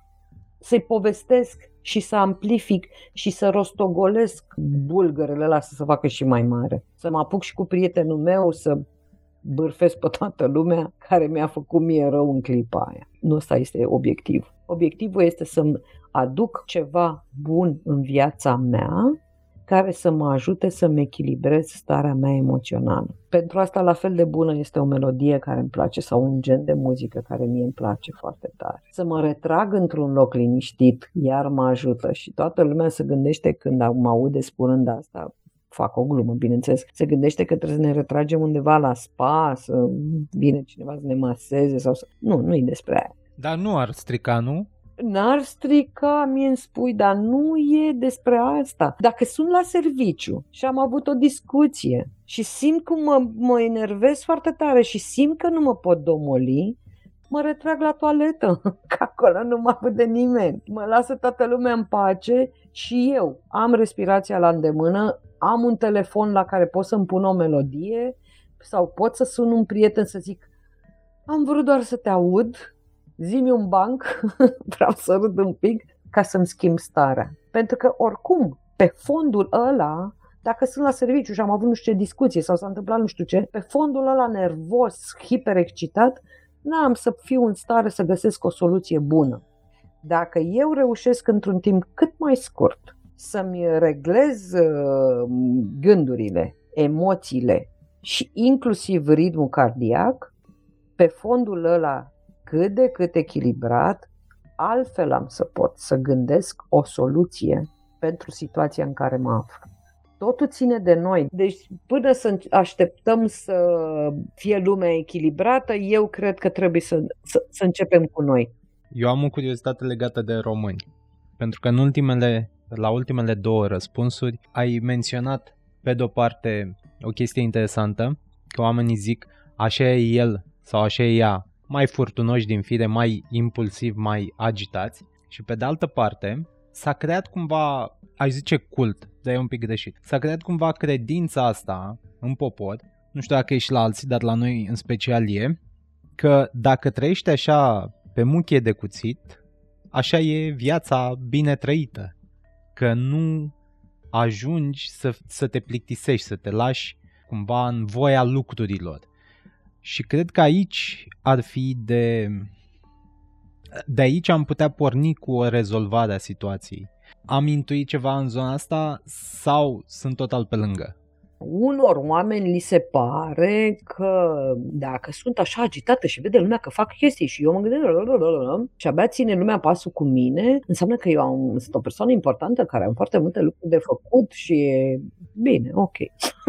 să-i povestesc și să amplific și să rostogolesc bulgărele, lasă să facă și mai mare. Să mă apuc și cu prietenul meu să bârfesc pe toată lumea care mi-a făcut mie rău în clipa aia. Nu ăsta este obiectiv. Obiectivul este să-mi aduc ceva bun în viața mea care să mă ajute să-mi echilibrez starea mea emoțională. Pentru asta la fel de bună este o melodie care îmi place sau un gen de muzică care mie îmi place foarte tare. Să mă retrag într-un loc liniștit, iar mă ajută și toată lumea se gândește când mă aude spunând asta, fac o glumă, bineînțeles, se gândește că trebuie să ne retragem undeva la spa, să vină cineva să ne maseze sau să... Nu, nu e despre aia. Dar nu ar strica, nu? N-ar strica, mie îmi spui, dar nu e despre asta. Dacă sunt la serviciu și am avut o discuție și simt cum mă, mă enervez foarte tare și simt că nu mă pot domoli, mă retrag la toaletă, că acolo nu mă de nimeni. Mă lasă toată lumea în pace și eu am respirația la îndemână, am un telefon la care pot să-mi pun o melodie sau pot să sun un prieten să zic am vrut doar să te aud, zi un banc, vreau să râd un pic ca să-mi schimb starea. Pentru că oricum, pe fondul ăla, dacă sunt la serviciu și am avut nu știu ce discuție sau s-a întâmplat nu știu ce, pe fondul ăla nervos, hiperexcitat, n-am să fiu în stare să găsesc o soluție bună. Dacă eu reușesc într-un timp cât mai scurt să-mi reglez uh, gândurile, emoțiile și inclusiv ritmul cardiac, pe fondul ăla cât de cât echilibrat, altfel am să pot să gândesc o soluție pentru situația în care mă aflu. Totul ține de noi. Deci până să așteptăm să fie lumea echilibrată, eu cred că trebuie să, să, să începem cu noi. Eu am o curiozitate legată de români. Pentru că în ultimele, la ultimele două răspunsuri ai menționat pe de-o parte o chestie interesantă, că oamenii zic așa e el sau așa e ea mai furtunoși din fire, mai impulsiv, mai agitați și pe de altă parte s-a creat cumva, aș zice cult, dar e un pic greșit, s-a creat cumva credința asta în popor, nu știu dacă e și la alții, dar la noi în special e, că dacă trăiești așa pe muchie de cuțit, așa e viața bine trăită. Că nu ajungi să, să te plictisești, să te lași cumva în voia lucrurilor. Și cred că aici ar fi de... De aici am putea porni cu o rezolvare a situației. Am intuit ceva în zona asta sau sunt total pe lângă? Unor oameni li se pare că dacă sunt așa agitată și vede lumea că fac chestii și eu mă gândesc și abia ține lumea pasul cu mine, înseamnă că eu am, sunt o persoană importantă care am foarte multe lucruri de făcut și e bine, ok.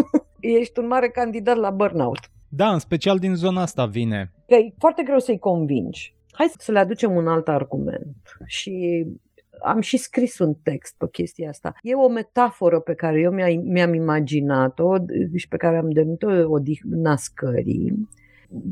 Ești un mare candidat la burnout. Da, în special din zona asta vine. Că e foarte greu să-i convingi. Hai să le aducem un alt argument. Și am și scris un text pe chestia asta. E o metaforă pe care eu mi-am imaginat-o și pe care am denumit-o odihna scării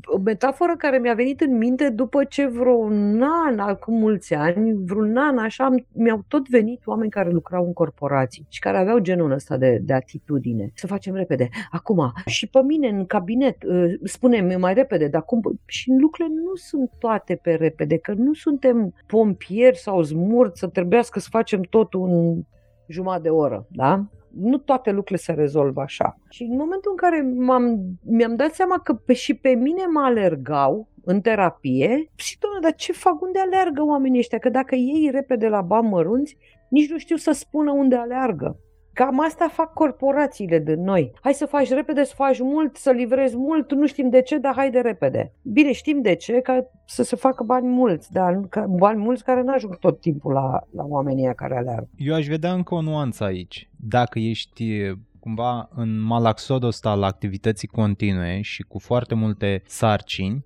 o metaforă care mi-a venit în minte după ce vreun an, acum mulți ani, vreun an așa, mi-au tot venit oameni care lucrau în corporații și care aveau genul ăsta de, de atitudine. Să facem repede. Acum, și pe mine în cabinet, uh, spunem mai repede, dar cum? Și lucrurile nu sunt toate pe repede, că nu suntem pompieri sau zmurți să trebuiască să facem totul în jumătate de oră, da? Nu toate lucrurile se rezolvă așa. Și în momentul în care m-am, mi-am dat seama că pe, și pe mine mă alergau în terapie, și doamne, dar ce fac? Unde aleargă oamenii ăștia? Că dacă ei repede la bani mărunți, nici nu știu să spună unde aleargă. Cam asta fac corporațiile de noi. Hai să faci repede, să faci mult, să livrezi mult, nu știm de ce, dar hai de repede. Bine, știm de ce, ca să se facă bani mulți, dar bani mulți care nu ajung tot timpul la, la oamenii care aleargă. Eu aș vedea încă o nuanță aici. Dacă ești cumva în malaxodul ăsta al activității continue și cu foarte multe sarcini,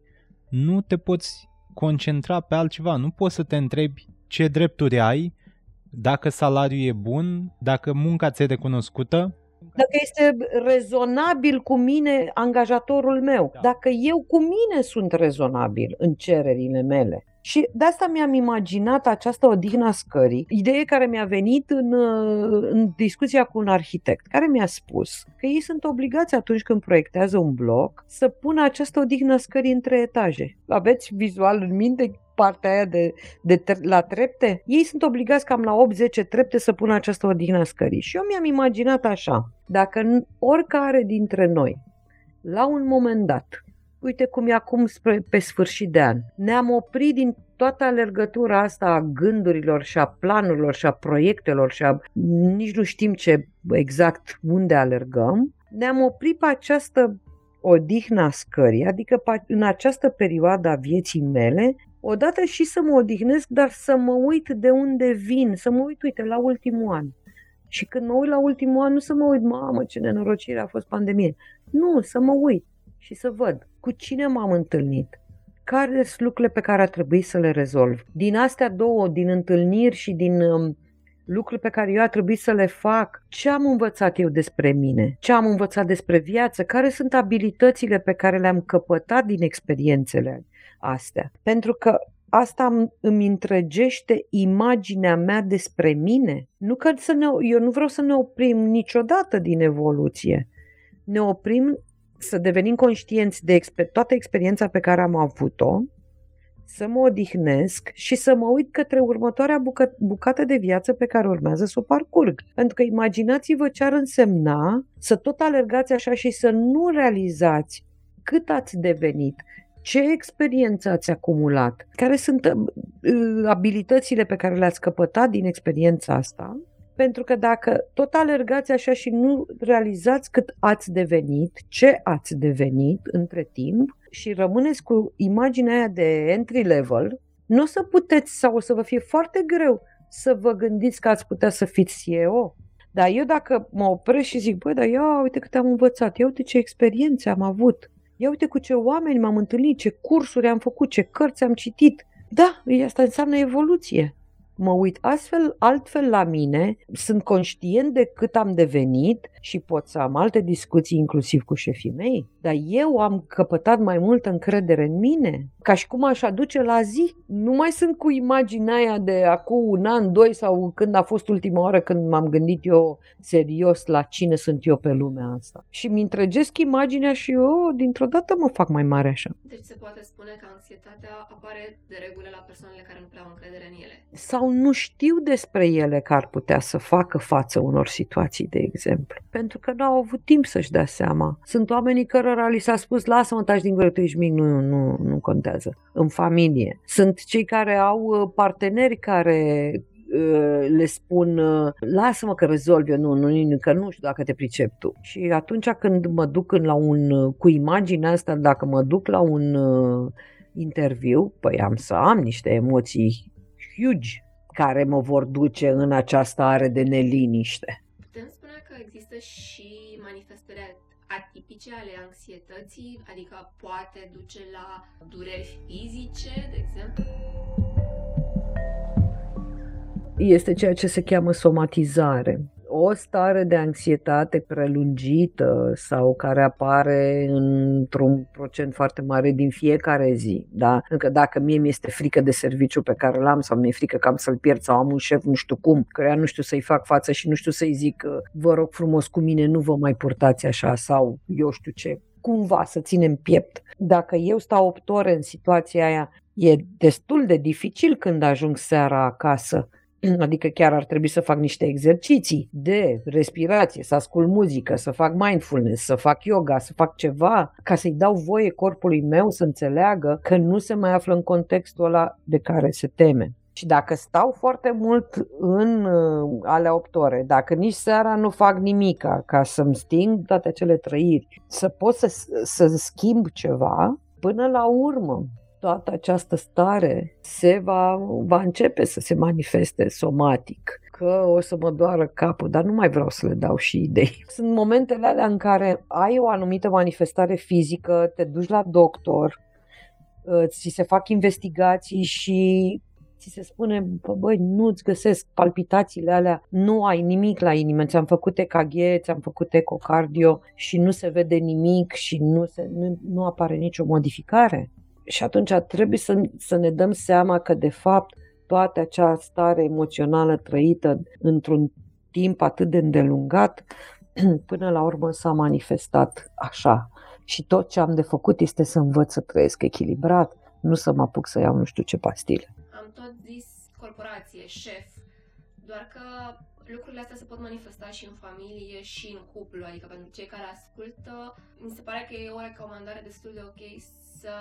nu te poți concentra pe altceva. Nu poți să te întrebi ce drepturi ai, dacă salariul e bun, dacă munca ți-e recunoscută, dacă este rezonabil cu mine angajatorul meu, da. dacă eu cu mine sunt rezonabil în cererile mele. Și de asta mi-am imaginat această odihnă a scării, idee care mi-a venit în, în discuția cu un arhitect, care mi-a spus că ei sunt obligați atunci când proiectează un bloc să pună această odihnă a scării între etaje. Aveți vizual în minte partea aia de, de la trepte, ei sunt obligați cam la 8-10 trepte să pună această odihnă scării. Și eu mi-am imaginat așa, dacă oricare dintre noi, la un moment dat, uite cum e acum spre, pe sfârșit de an, ne-am oprit din toată alergătura asta a gândurilor și a planurilor și a proiectelor și a nici nu știm ce exact unde alergăm, ne-am oprit pe această odihna scării, adică în această perioadă a vieții mele, odată și să mă odihnesc, dar să mă uit de unde vin, să mă uit, uite, la ultimul an. Și când mă uit la ultimul an, nu să mă uit, mamă, ce nenorocire a fost pandemie. Nu, să mă uit și să văd cu cine m-am întâlnit, care sunt lucrurile pe care ar trebui să le rezolv. Din astea două, din întâlniri și din um, lucruri pe care eu ar trebui să le fac, ce am învățat eu despre mine, ce am învățat despre viață, care sunt abilitățile pe care le-am căpătat din experiențele astea. Pentru că asta îmi întregește imaginea mea despre mine. Nu că să ne, eu nu vreau să ne oprim niciodată din evoluție. Ne oprim să devenim conștienți de exper- toată experiența pe care am avut-o, să mă odihnesc și să mă uit către următoarea bucă- bucată de viață pe care urmează să o parcurg. Pentru că imaginați-vă ce ar însemna să tot alergați așa și să nu realizați cât ați devenit, ce experiență ați acumulat, care sunt uh, abilitățile pe care le-ați căpătat din experiența asta, pentru că dacă tot alergați așa și nu realizați cât ați devenit, ce ați devenit între timp și rămâneți cu imaginea aia de entry level, nu o să puteți sau o să vă fie foarte greu să vă gândiți că ați putea să fiți CEO. Dar eu dacă mă opresc și zic, băi, dar ia uite cât am învățat, ia uite ce experiențe am avut, ia uite cu ce oameni m-am întâlnit, ce cursuri am făcut, ce cărți am citit. Da, asta înseamnă evoluție mă uit astfel, altfel la mine, sunt conștient de cât am devenit și pot să am alte discuții inclusiv cu șefii mei, dar eu am căpătat mai multă încredere în mine, ca și cum aș aduce la zi. Nu mai sunt cu imaginea aia de acum un an, doi sau când a fost ultima oară când m-am gândit eu serios la cine sunt eu pe lumea asta. Și mi întregesc imaginea și eu dintr-o dată mă fac mai mare așa. Deci se poate spune că anxietatea apare de regulă la persoanele care nu prea au încredere în ele. Sau nu știu despre ele că ar putea să facă față unor situații, de exemplu. Pentru că nu au avut timp să-și dea seama. Sunt oamenii cărora li s-a spus, lasă-mă, taci din gură, tu ești mic, nu, nu, nu contează. În familie. Sunt cei care au uh, parteneri care uh, le spun uh, lasă-mă că rezolv eu, nu, nu, că nu știu dacă te pricep tu. Și atunci când mă duc la un, cu imaginea asta, dacă mă duc la un interviu, păi am să am niște emoții huge care mă vor duce în această are de neliniște. Putem spune că există și manifestări atipice ale anxietății, adică poate duce la dureri fizice, de exemplu? Este ceea ce se cheamă somatizare o stare de anxietate prelungită sau care apare într-un procent foarte mare din fiecare zi, da? Încă dacă mie mi-este frică de serviciu pe care l-am sau mi-e frică că am să-l pierd sau am un șef nu știu cum, căreia nu știu să-i fac față și nu știu să-i zic vă rog frumos cu mine nu vă mai purtați așa sau eu știu ce, cumva să ținem piept. Dacă eu stau 8 ore în situația aia, e destul de dificil când ajung seara acasă Adică chiar ar trebui să fac niște exerciții de respirație, să ascult muzică, să fac mindfulness, să fac yoga, să fac ceva, ca să-i dau voie corpului meu să înțeleagă că nu se mai află în contextul ăla de care se teme. Și dacă stau foarte mult în uh, alea 8 ore, dacă nici seara nu fac nimica ca să-mi sting toate acele trăiri, să pot să, să schimb ceva, până la urmă toată această stare se va, va începe să se manifeste somatic că o să mă doară capul, dar nu mai vreau să le dau și idei. Sunt momentele alea în care ai o anumită manifestare fizică, te duci la doctor, ți se fac investigații și ți se spune, bă, băi, nu-ți găsesc palpitațiile alea, nu ai nimic la inimă, ți-am făcut EKG, ți-am făcut ecocardio și nu se vede nimic și nu, se, nu, nu apare nicio modificare. Și atunci trebuie să, să ne dăm seama că, de fapt, toată acea stare emoțională trăită într-un timp atât de îndelungat, până la urmă s-a manifestat așa. Și tot ce am de făcut este să învăț să trăiesc echilibrat, nu să mă apuc să iau nu știu ce pastile. Am tot zis corporație, șef, doar că lucrurile astea se pot manifesta și în familie și în cuplu, adică pentru cei care ascultă, mi se pare că e o recomandare destul de ok să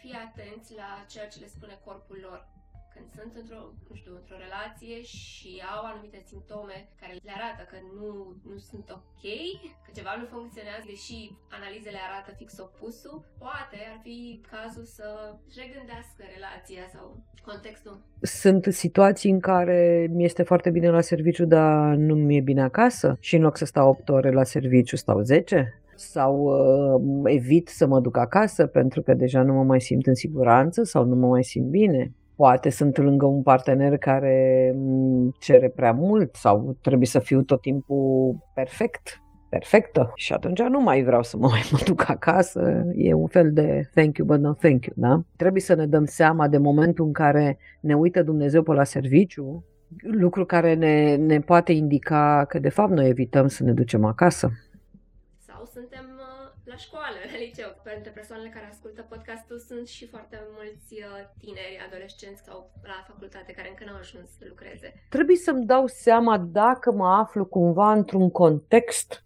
fie atenți la ceea ce le spune corpul lor când sunt într-o, nu știu, într-o relație și au anumite simptome care le arată că nu, nu sunt ok, că ceva nu funcționează, deși analizele arată fix opusul, poate ar fi cazul să regândească relația sau contextul. Sunt situații în care mi este foarte bine la serviciu, dar nu mi-e bine acasă și în loc să stau 8 ore la serviciu, stau 10? Sau uh, evit să mă duc acasă pentru că deja nu mă mai simt în siguranță sau nu mă mai simt bine poate sunt lângă un partener care cere prea mult sau trebuie să fiu tot timpul perfect, perfectă și atunci nu mai vreau să mă mai mă duc acasă, e un fel de thank you but no thank you, da? Trebuie să ne dăm seama de momentul în care ne uită Dumnezeu pe la serviciu, lucru care ne, ne poate indica că de fapt noi evităm să ne ducem acasă. Sau suntem la școală, la liceu. Pentru persoanele care ascultă podcastul sunt și foarte mulți uh, tineri, adolescenți sau la facultate care încă n-au ajuns să lucreze. Trebuie să-mi dau seama dacă mă aflu cumva într-un context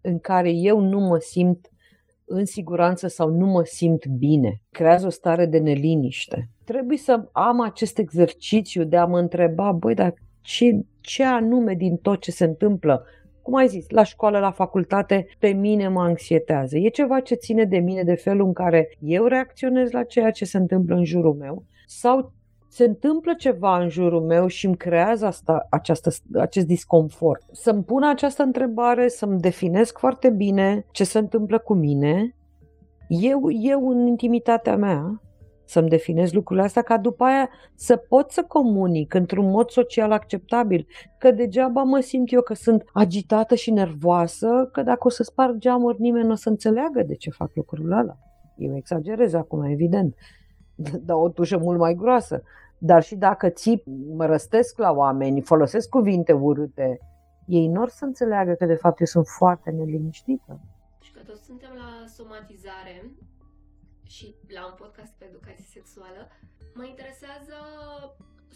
în care eu nu mă simt în siguranță sau nu mă simt bine. Creează o stare de neliniște. Trebuie să am acest exercițiu de a mă întreba, băi, dar ce, ce anume din tot ce se întâmplă cum ai zis, la școală, la facultate, pe mine mă anxietează. E ceva ce ține de mine, de felul în care eu reacționez la ceea ce se întâmplă în jurul meu sau se întâmplă ceva în jurul meu și îmi creează asta, această, acest disconfort. Să-mi pun această întrebare, să-mi definesc foarte bine ce se întâmplă cu mine, eu, eu în intimitatea mea, să-mi definez lucrurile astea, ca după aia să pot să comunic într-un mod social acceptabil, că degeaba mă simt eu că sunt agitată și nervoasă, că dacă o să sparg geamuri, nimeni nu o să înțeleagă de ce fac lucrurile alea. Eu exagerez acum, evident, dar o tușă mult mai groasă. Dar și dacă țip, mă răstesc la oameni, folosesc cuvinte urâte, ei nu or să înțeleagă că de fapt eu sunt foarte neliniștită. Și că toți suntem la somatizare, și la un podcast pe educație sexuală, mă interesează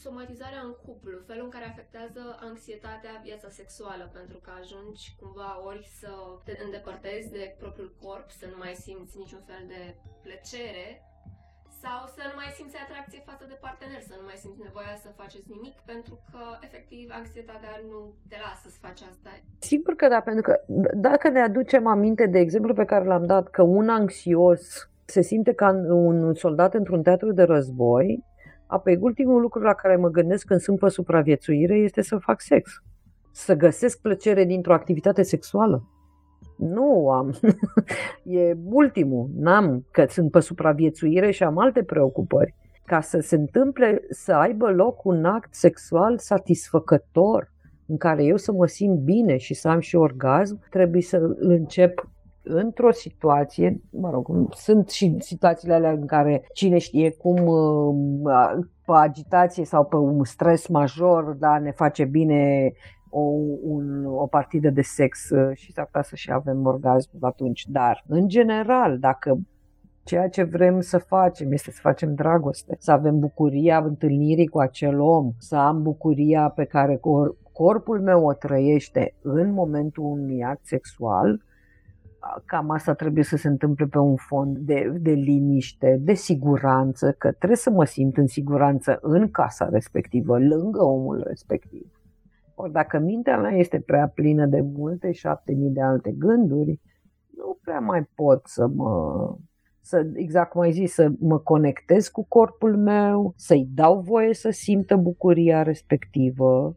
somatizarea în cuplu, felul în care afectează anxietatea viața sexuală, pentru că ajungi cumva ori să te îndepărtezi de propriul corp, să nu mai simți niciun fel de plăcere, sau să nu mai simți atracție față de partener, să nu mai simți nevoia să faceți nimic, pentru că, efectiv, anxietatea nu te lasă să faci asta. Sigur că da, pentru că dacă ne aducem aminte de exemplu pe care l-am dat, că un anxios se simte ca un soldat într-un teatru de război, apoi ultimul lucru la care mă gândesc când sunt pe supraviețuire este să fac sex. Să găsesc plăcere dintr-o activitate sexuală. Nu am. e ultimul. N-am, că sunt pe supraviețuire și am alte preocupări. Ca să se întâmple, să aibă loc un act sexual satisfăcător, în care eu să mă simt bine și să am și orgasm, trebuie să încep într-o situație, mă rog, sunt și situațiile alea în care cine știe cum uh, pe agitație sau pe un stres major, da, ne face bine o, un, o partidă de sex uh, și s-ar putea să și avem orgasm atunci. Dar, în general, dacă ceea ce vrem să facem este să facem dragoste, să avem bucuria întâlnirii cu acel om, să am bucuria pe care corpul meu o trăiește în momentul unui act sexual, cam asta trebuie să se întâmple pe un fond de, de liniște, de siguranță, că trebuie să mă simt în siguranță în casa respectivă, lângă omul respectiv. Ori dacă mintea mea este prea plină de multe șapte mii de alte gânduri, nu prea mai pot să mă, să, exact cum ai zis, să mă conectez cu corpul meu, să-i dau voie să simtă bucuria respectivă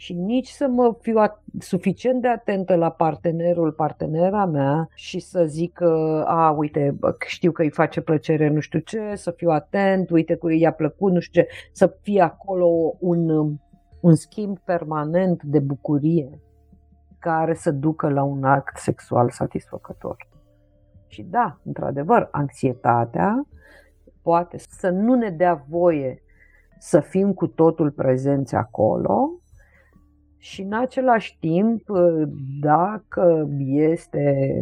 și nici să mă fiu suficient de atentă la partenerul, partenera mea și să zic că, a, uite, știu că îi face plăcere nu știu ce, să fiu atent, uite că i-a plăcut nu știu ce, să fie acolo un, un schimb permanent de bucurie care să ducă la un act sexual satisfăcător. Și da, într-adevăr, anxietatea poate să nu ne dea voie să fim cu totul prezenți acolo și în același timp, dacă este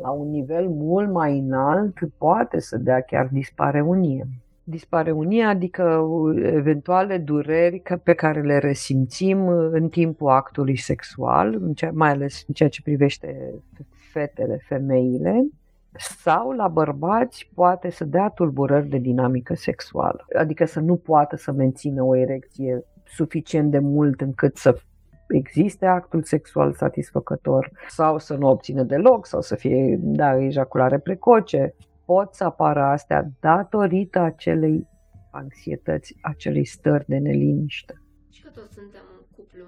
la un nivel mult mai înalt, poate să dea chiar dispareunie. Dispareunie adică eventuale dureri pe care le resimțim în timpul actului sexual, mai ales în ceea ce privește fetele, femeile, sau la bărbați poate să dea tulburări de dinamică sexuală, adică să nu poată să mențină o erecție suficient de mult încât să existe actul sexual satisfăcător sau să nu obțină deloc sau să fie da, ejaculare precoce. Pot să apară astea datorită acelei anxietăți, acelei stări de neliniște. Și că toți suntem un cuplu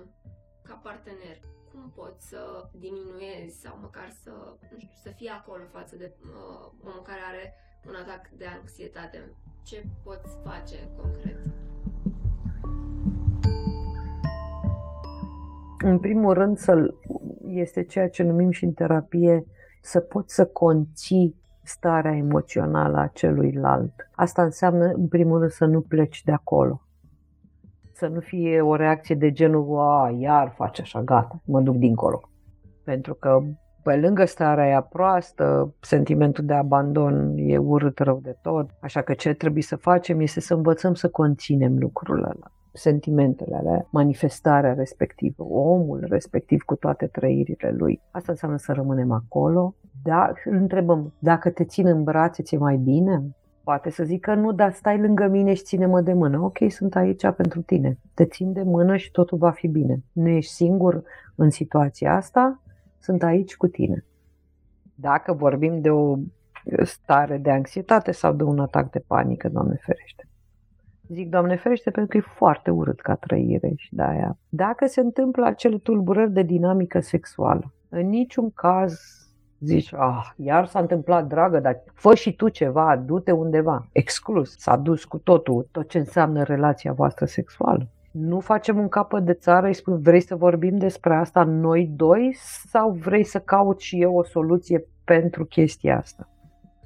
ca partener cum poți să diminuezi sau măcar să, nu știu, să fii acolo față de uh, omul care are un atac de anxietate? Ce poți face concret? În primul rând, să este ceea ce numim și în terapie să poți să conții starea emoțională a celuilalt. Asta înseamnă, în primul rând, să nu pleci de acolo să nu fie o reacție de genul, a, iar face așa, gata, mă duc dincolo. Pentru că pe lângă starea aia proastă, sentimentul de abandon e urât rău de tot, așa că ce trebuie să facem este să învățăm să conținem lucrurile alea sentimentele alea, manifestarea respectivă, omul respectiv cu toate trăirile lui. Asta înseamnă să rămânem acolo. Da, îl întrebăm, dacă te țin în brațe, ți-e mai bine? Poate să zică nu, dar stai lângă mine și ține-mă de mână. Ok, sunt aici pentru tine. Te țin de mână și totul va fi bine. Nu ești singur în situația asta, sunt aici cu tine. Dacă vorbim de o stare de anxietate sau de un atac de panică, Doamne ferește. Zic Doamne ferește pentru că e foarte urât ca trăire și de aia. Dacă se întâmplă acele tulburări de dinamică sexuală, în niciun caz Zici, ah, iar s-a întâmplat, dragă, dar fă și tu ceva, du-te undeva. Exclus, s-a dus cu totul, tot ce înseamnă relația voastră sexuală. Nu facem un capăt de țară, îi spun, vrei să vorbim despre asta noi doi sau vrei să caut și eu o soluție pentru chestia asta?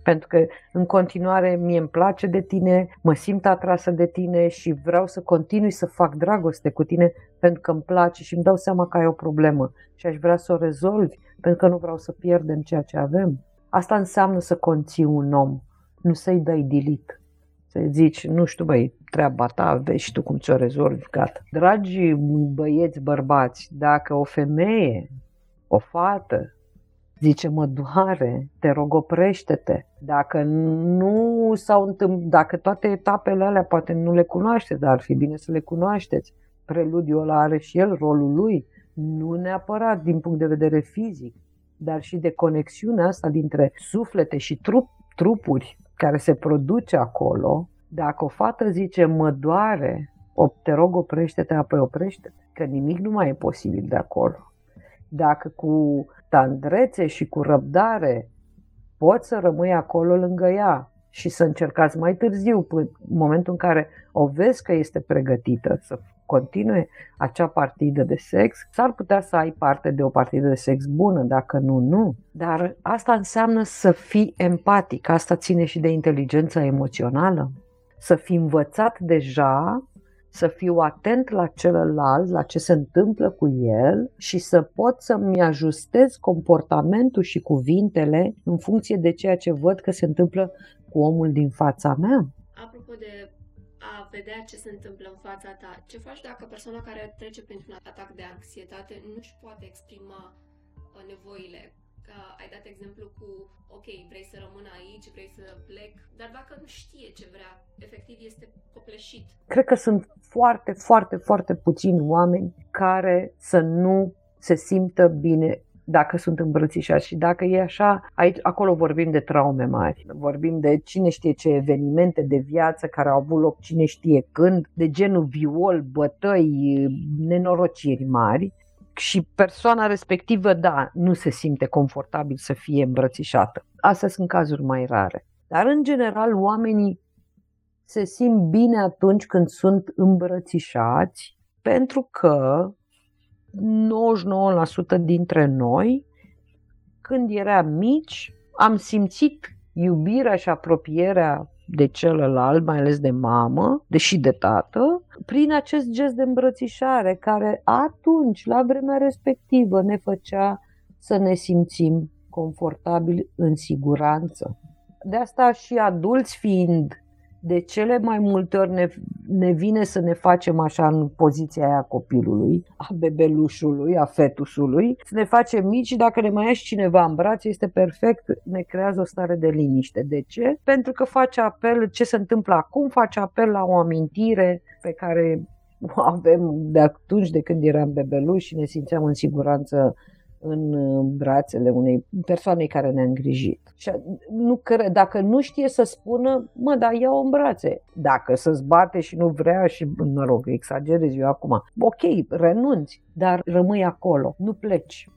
Pentru că în continuare mie îmi place de tine, mă simt atrasă de tine și vreau să continui să fac dragoste cu tine pentru că îmi place și îmi dau seama că ai o problemă și aș vrea să o rezolvi pentru că nu vreau să pierdem ceea ce avem. Asta înseamnă să conții un om, nu să-i dai delete. Să zici, nu știu, băi, treaba ta, vezi tu cum ți-o rezolvi, gata. Dragi băieți, bărbați, dacă o femeie, o fată, zice, mă doare, te rog, oprește-te. Dacă nu s-au întâmplat, dacă toate etapele alea poate nu le cunoașteți, dar ar fi bine să le cunoașteți. Preludiul ăla are și el rolul lui nu neapărat din punct de vedere fizic, dar și de conexiunea asta dintre suflete și trup, trupuri care se produce acolo, dacă o fată zice mă doare, o, te rog oprește-te, apoi oprește-te, că nimic nu mai e posibil de acolo. Dacă cu tandrețe și cu răbdare poți să rămâi acolo lângă ea și să încercați mai târziu, în momentul în care o vezi că este pregătită să continue acea partidă de sex, s-ar putea să ai parte de o partidă de sex bună, dacă nu, nu. Dar asta înseamnă să fii empatic, asta ține și de inteligența emoțională. Să fii învățat deja să fiu atent la celălalt, la ce se întâmplă cu el și să pot să-mi ajustez comportamentul și cuvintele în funcție de ceea ce văd că se întâmplă cu omul din fața mea. Apropo de a vedea ce se întâmplă în fața ta. Ce faci dacă persoana care trece printr-un atac de anxietate nu își poate exprima uh, nevoile? Că ai dat exemplu cu, ok, vrei să rămân aici, vrei să plec, dar dacă nu știe ce vrea, efectiv este copleșit. Cred că sunt foarte, foarte, foarte puțini oameni care să nu se simtă bine dacă sunt îmbrățișați. Și dacă e așa, aici, acolo vorbim de traume mari, vorbim de cine știe ce evenimente de viață care au avut loc cine știe când, de genul viol, bătăi, nenorociri mari și persoana respectivă, da, nu se simte confortabil să fie îmbrățișată. Astea sunt cazuri mai rare. Dar, în general, oamenii se simt bine atunci când sunt îmbrățișați pentru că 99% dintre noi, când eram mici, am simțit iubirea și apropierea de celălalt, mai ales de mamă, deși de tată, prin acest gest de îmbrățișare care atunci, la vremea respectivă, ne făcea să ne simțim confortabili în siguranță. De asta și adulți fiind de cele mai multe ori ne, ne vine să ne facem așa în poziția aia copilului, a bebelușului, a fetusului, să ne facem mici și dacă ne mai ieși cineva în brațe, este perfect, ne creează o stare de liniște. De ce? Pentru că face apel, ce se întâmplă acum, face apel la o amintire pe care o avem de atunci de când eram bebeluși și ne simțeam în siguranță în brațele unei persoane care ne-a îngrijit. Și nu cre- dacă nu știe să spună, mă, da, ia-o în brațe. Dacă să zbate și nu vrea și, mă rog, exagerez eu acum, ok, renunți, dar rămâi acolo, nu pleci.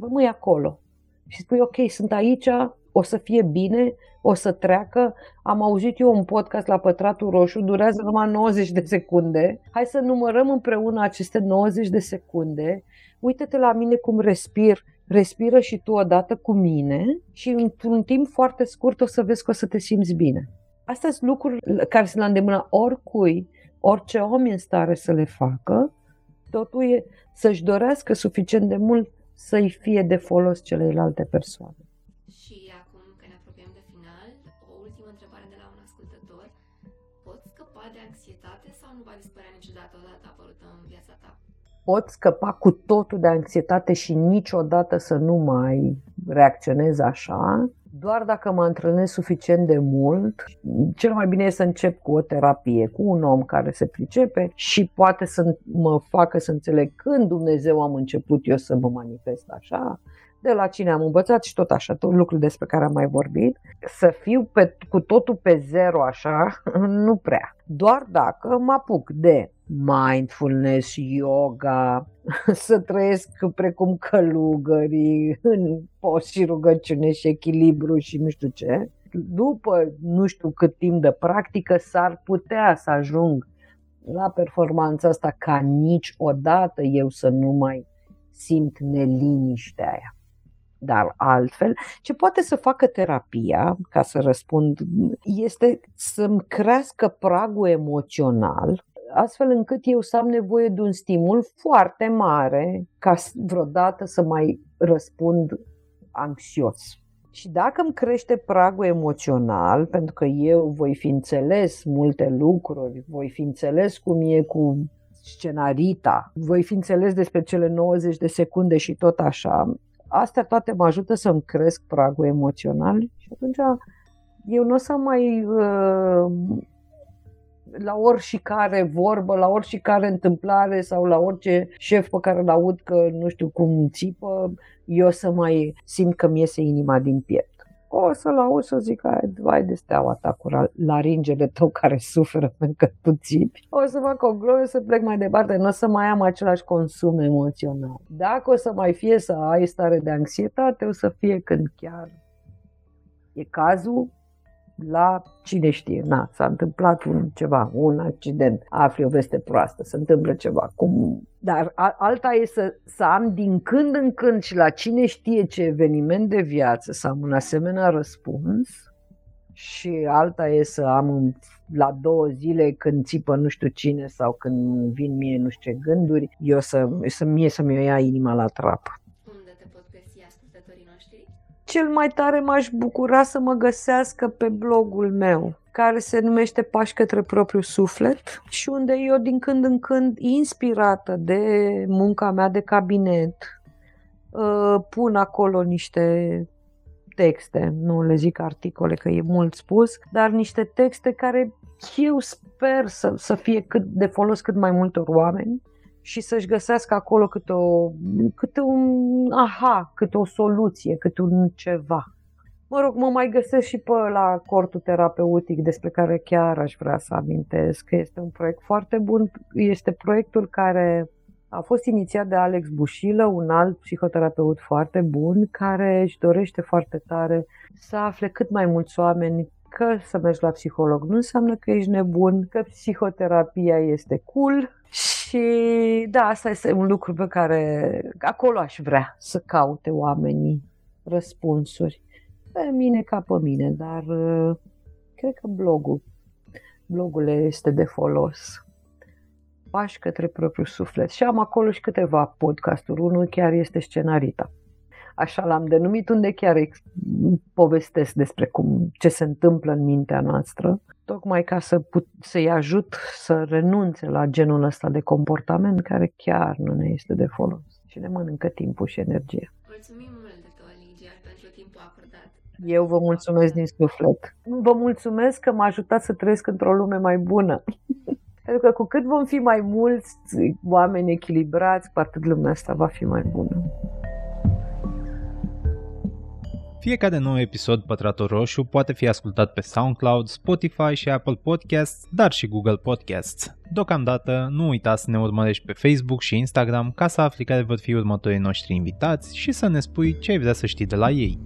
Rămâi acolo. Și spui, ok, sunt aici, o să fie bine, o să treacă. Am auzit eu un podcast la Pătratul Roșu, durează numai 90 de secunde. Hai să numărăm împreună aceste 90 de secunde uite-te la mine cum respir, respiră și tu odată cu mine și într-un timp foarte scurt o să vezi că o să te simți bine. Astea sunt lucruri care sunt la îndemână oricui, orice om e în stare să le facă, totul e să-și dorească suficient de mult să-i fie de folos celelalte persoane. Și pot scăpa cu totul de anxietate și niciodată să nu mai reacționez așa, doar dacă mă antrenez suficient de mult, cel mai bine e să încep cu o terapie, cu un om care se pricepe și poate să mă facă să înțeleg când Dumnezeu am început eu să mă manifest așa, de la cine am învățat și tot așa, tot lucrul despre care am mai vorbit, să fiu pe, cu totul pe zero așa, nu prea. Doar dacă mă apuc de mindfulness, yoga, să trăiesc precum călugării în post și rugăciune și echilibru și nu știu ce. După nu știu cât timp de practică s-ar putea să ajung la performanța asta ca niciodată eu să nu mai simt neliniștea aia. Dar altfel, ce poate să facă terapia, ca să răspund, este să-mi crească pragul emoțional astfel încât eu să am nevoie de un stimul foarte mare ca vreodată să mai răspund anxios. Și dacă îmi crește pragul emoțional, pentru că eu voi fi înțeles multe lucruri, voi fi înțeles cum e cu scenarita, voi fi înțeles despre cele 90 de secunde și tot așa, astea toate mă ajută să-mi cresc pragul emoțional și atunci eu nu o să mai uh, la orice care vorbă, la orice care întâmplare sau la orice șef pe care îl aud că nu știu cum țipă, eu să mai simt că mi iese inima din piept. O să-l aud să zic, vai de steaua ta cu laringele tău care suferă pentru că tu țipi. O să fac o glumă să plec mai departe, nu o să mai am același consum emoțional. Dacă o să mai fie să ai stare de anxietate, o să fie când chiar e cazul la cine știe, na, s-a întâmplat un ceva, un accident, afli o veste proastă, se întâmplă ceva, cum... Dar alta e să, să am din când în când și la cine știe ce eveniment de viață să am un asemenea răspuns și alta e să am la două zile când țipă nu știu cine sau când vin mie nu știu ce gânduri, eu să, să mie să-mi ia inima la trap cel mai tare m-aș bucura să mă găsească pe blogul meu care se numește Pași către propriul suflet și unde eu din când în când, inspirată de munca mea de cabinet, uh, pun acolo niște texte, nu le zic articole că e mult spus, dar niște texte care eu sper să, să fie cât de folos cât mai multor oameni și să-și găsească acolo câte, o, câte un aha, câte o soluție, câte un ceva. Mă rog, mă mai găsesc și pe la cortul terapeutic despre care chiar aș vrea să amintesc că este un proiect foarte bun. Este proiectul care a fost inițiat de Alex Bușilă, un alt psihoterapeut foarte bun, care își dorește foarte tare să afle cât mai mulți oameni că să mergi la psiholog nu înseamnă că ești nebun, că psihoterapia este cool și da, asta este un lucru pe care acolo aș vrea să caute oamenii răspunsuri. Pe mine ca pe mine, dar uh, cred că blogul, blogul este de folos. Pași către propriul suflet. Și am acolo și câteva podcasturi. Unul chiar este scenarita așa l-am denumit, unde chiar ex- povestesc despre cum, ce se întâmplă în mintea noastră, tocmai ca să put, să-i ajut să renunțe la genul ăsta de comportament care chiar nu ne este de folos și ne mănâncă timpul și energia. Mulțumim mult de tot, Ligia, pentru timpul acordat. Eu vă mulțumesc din suflet. Vă mulțumesc că m-a ajutat să trăiesc într-o lume mai bună. Pentru că cu cât vom fi mai mulți oameni echilibrați, cu atât lumea asta va fi mai bună. Fiecare nou episod Pătratul Roșu poate fi ascultat pe SoundCloud, Spotify și Apple Podcasts, dar și Google Podcasts. Deocamdată, nu uita să ne urmărești pe Facebook și Instagram ca să afli care vor fi următorii noștri invitați și să ne spui ce ai vrea să știi de la ei.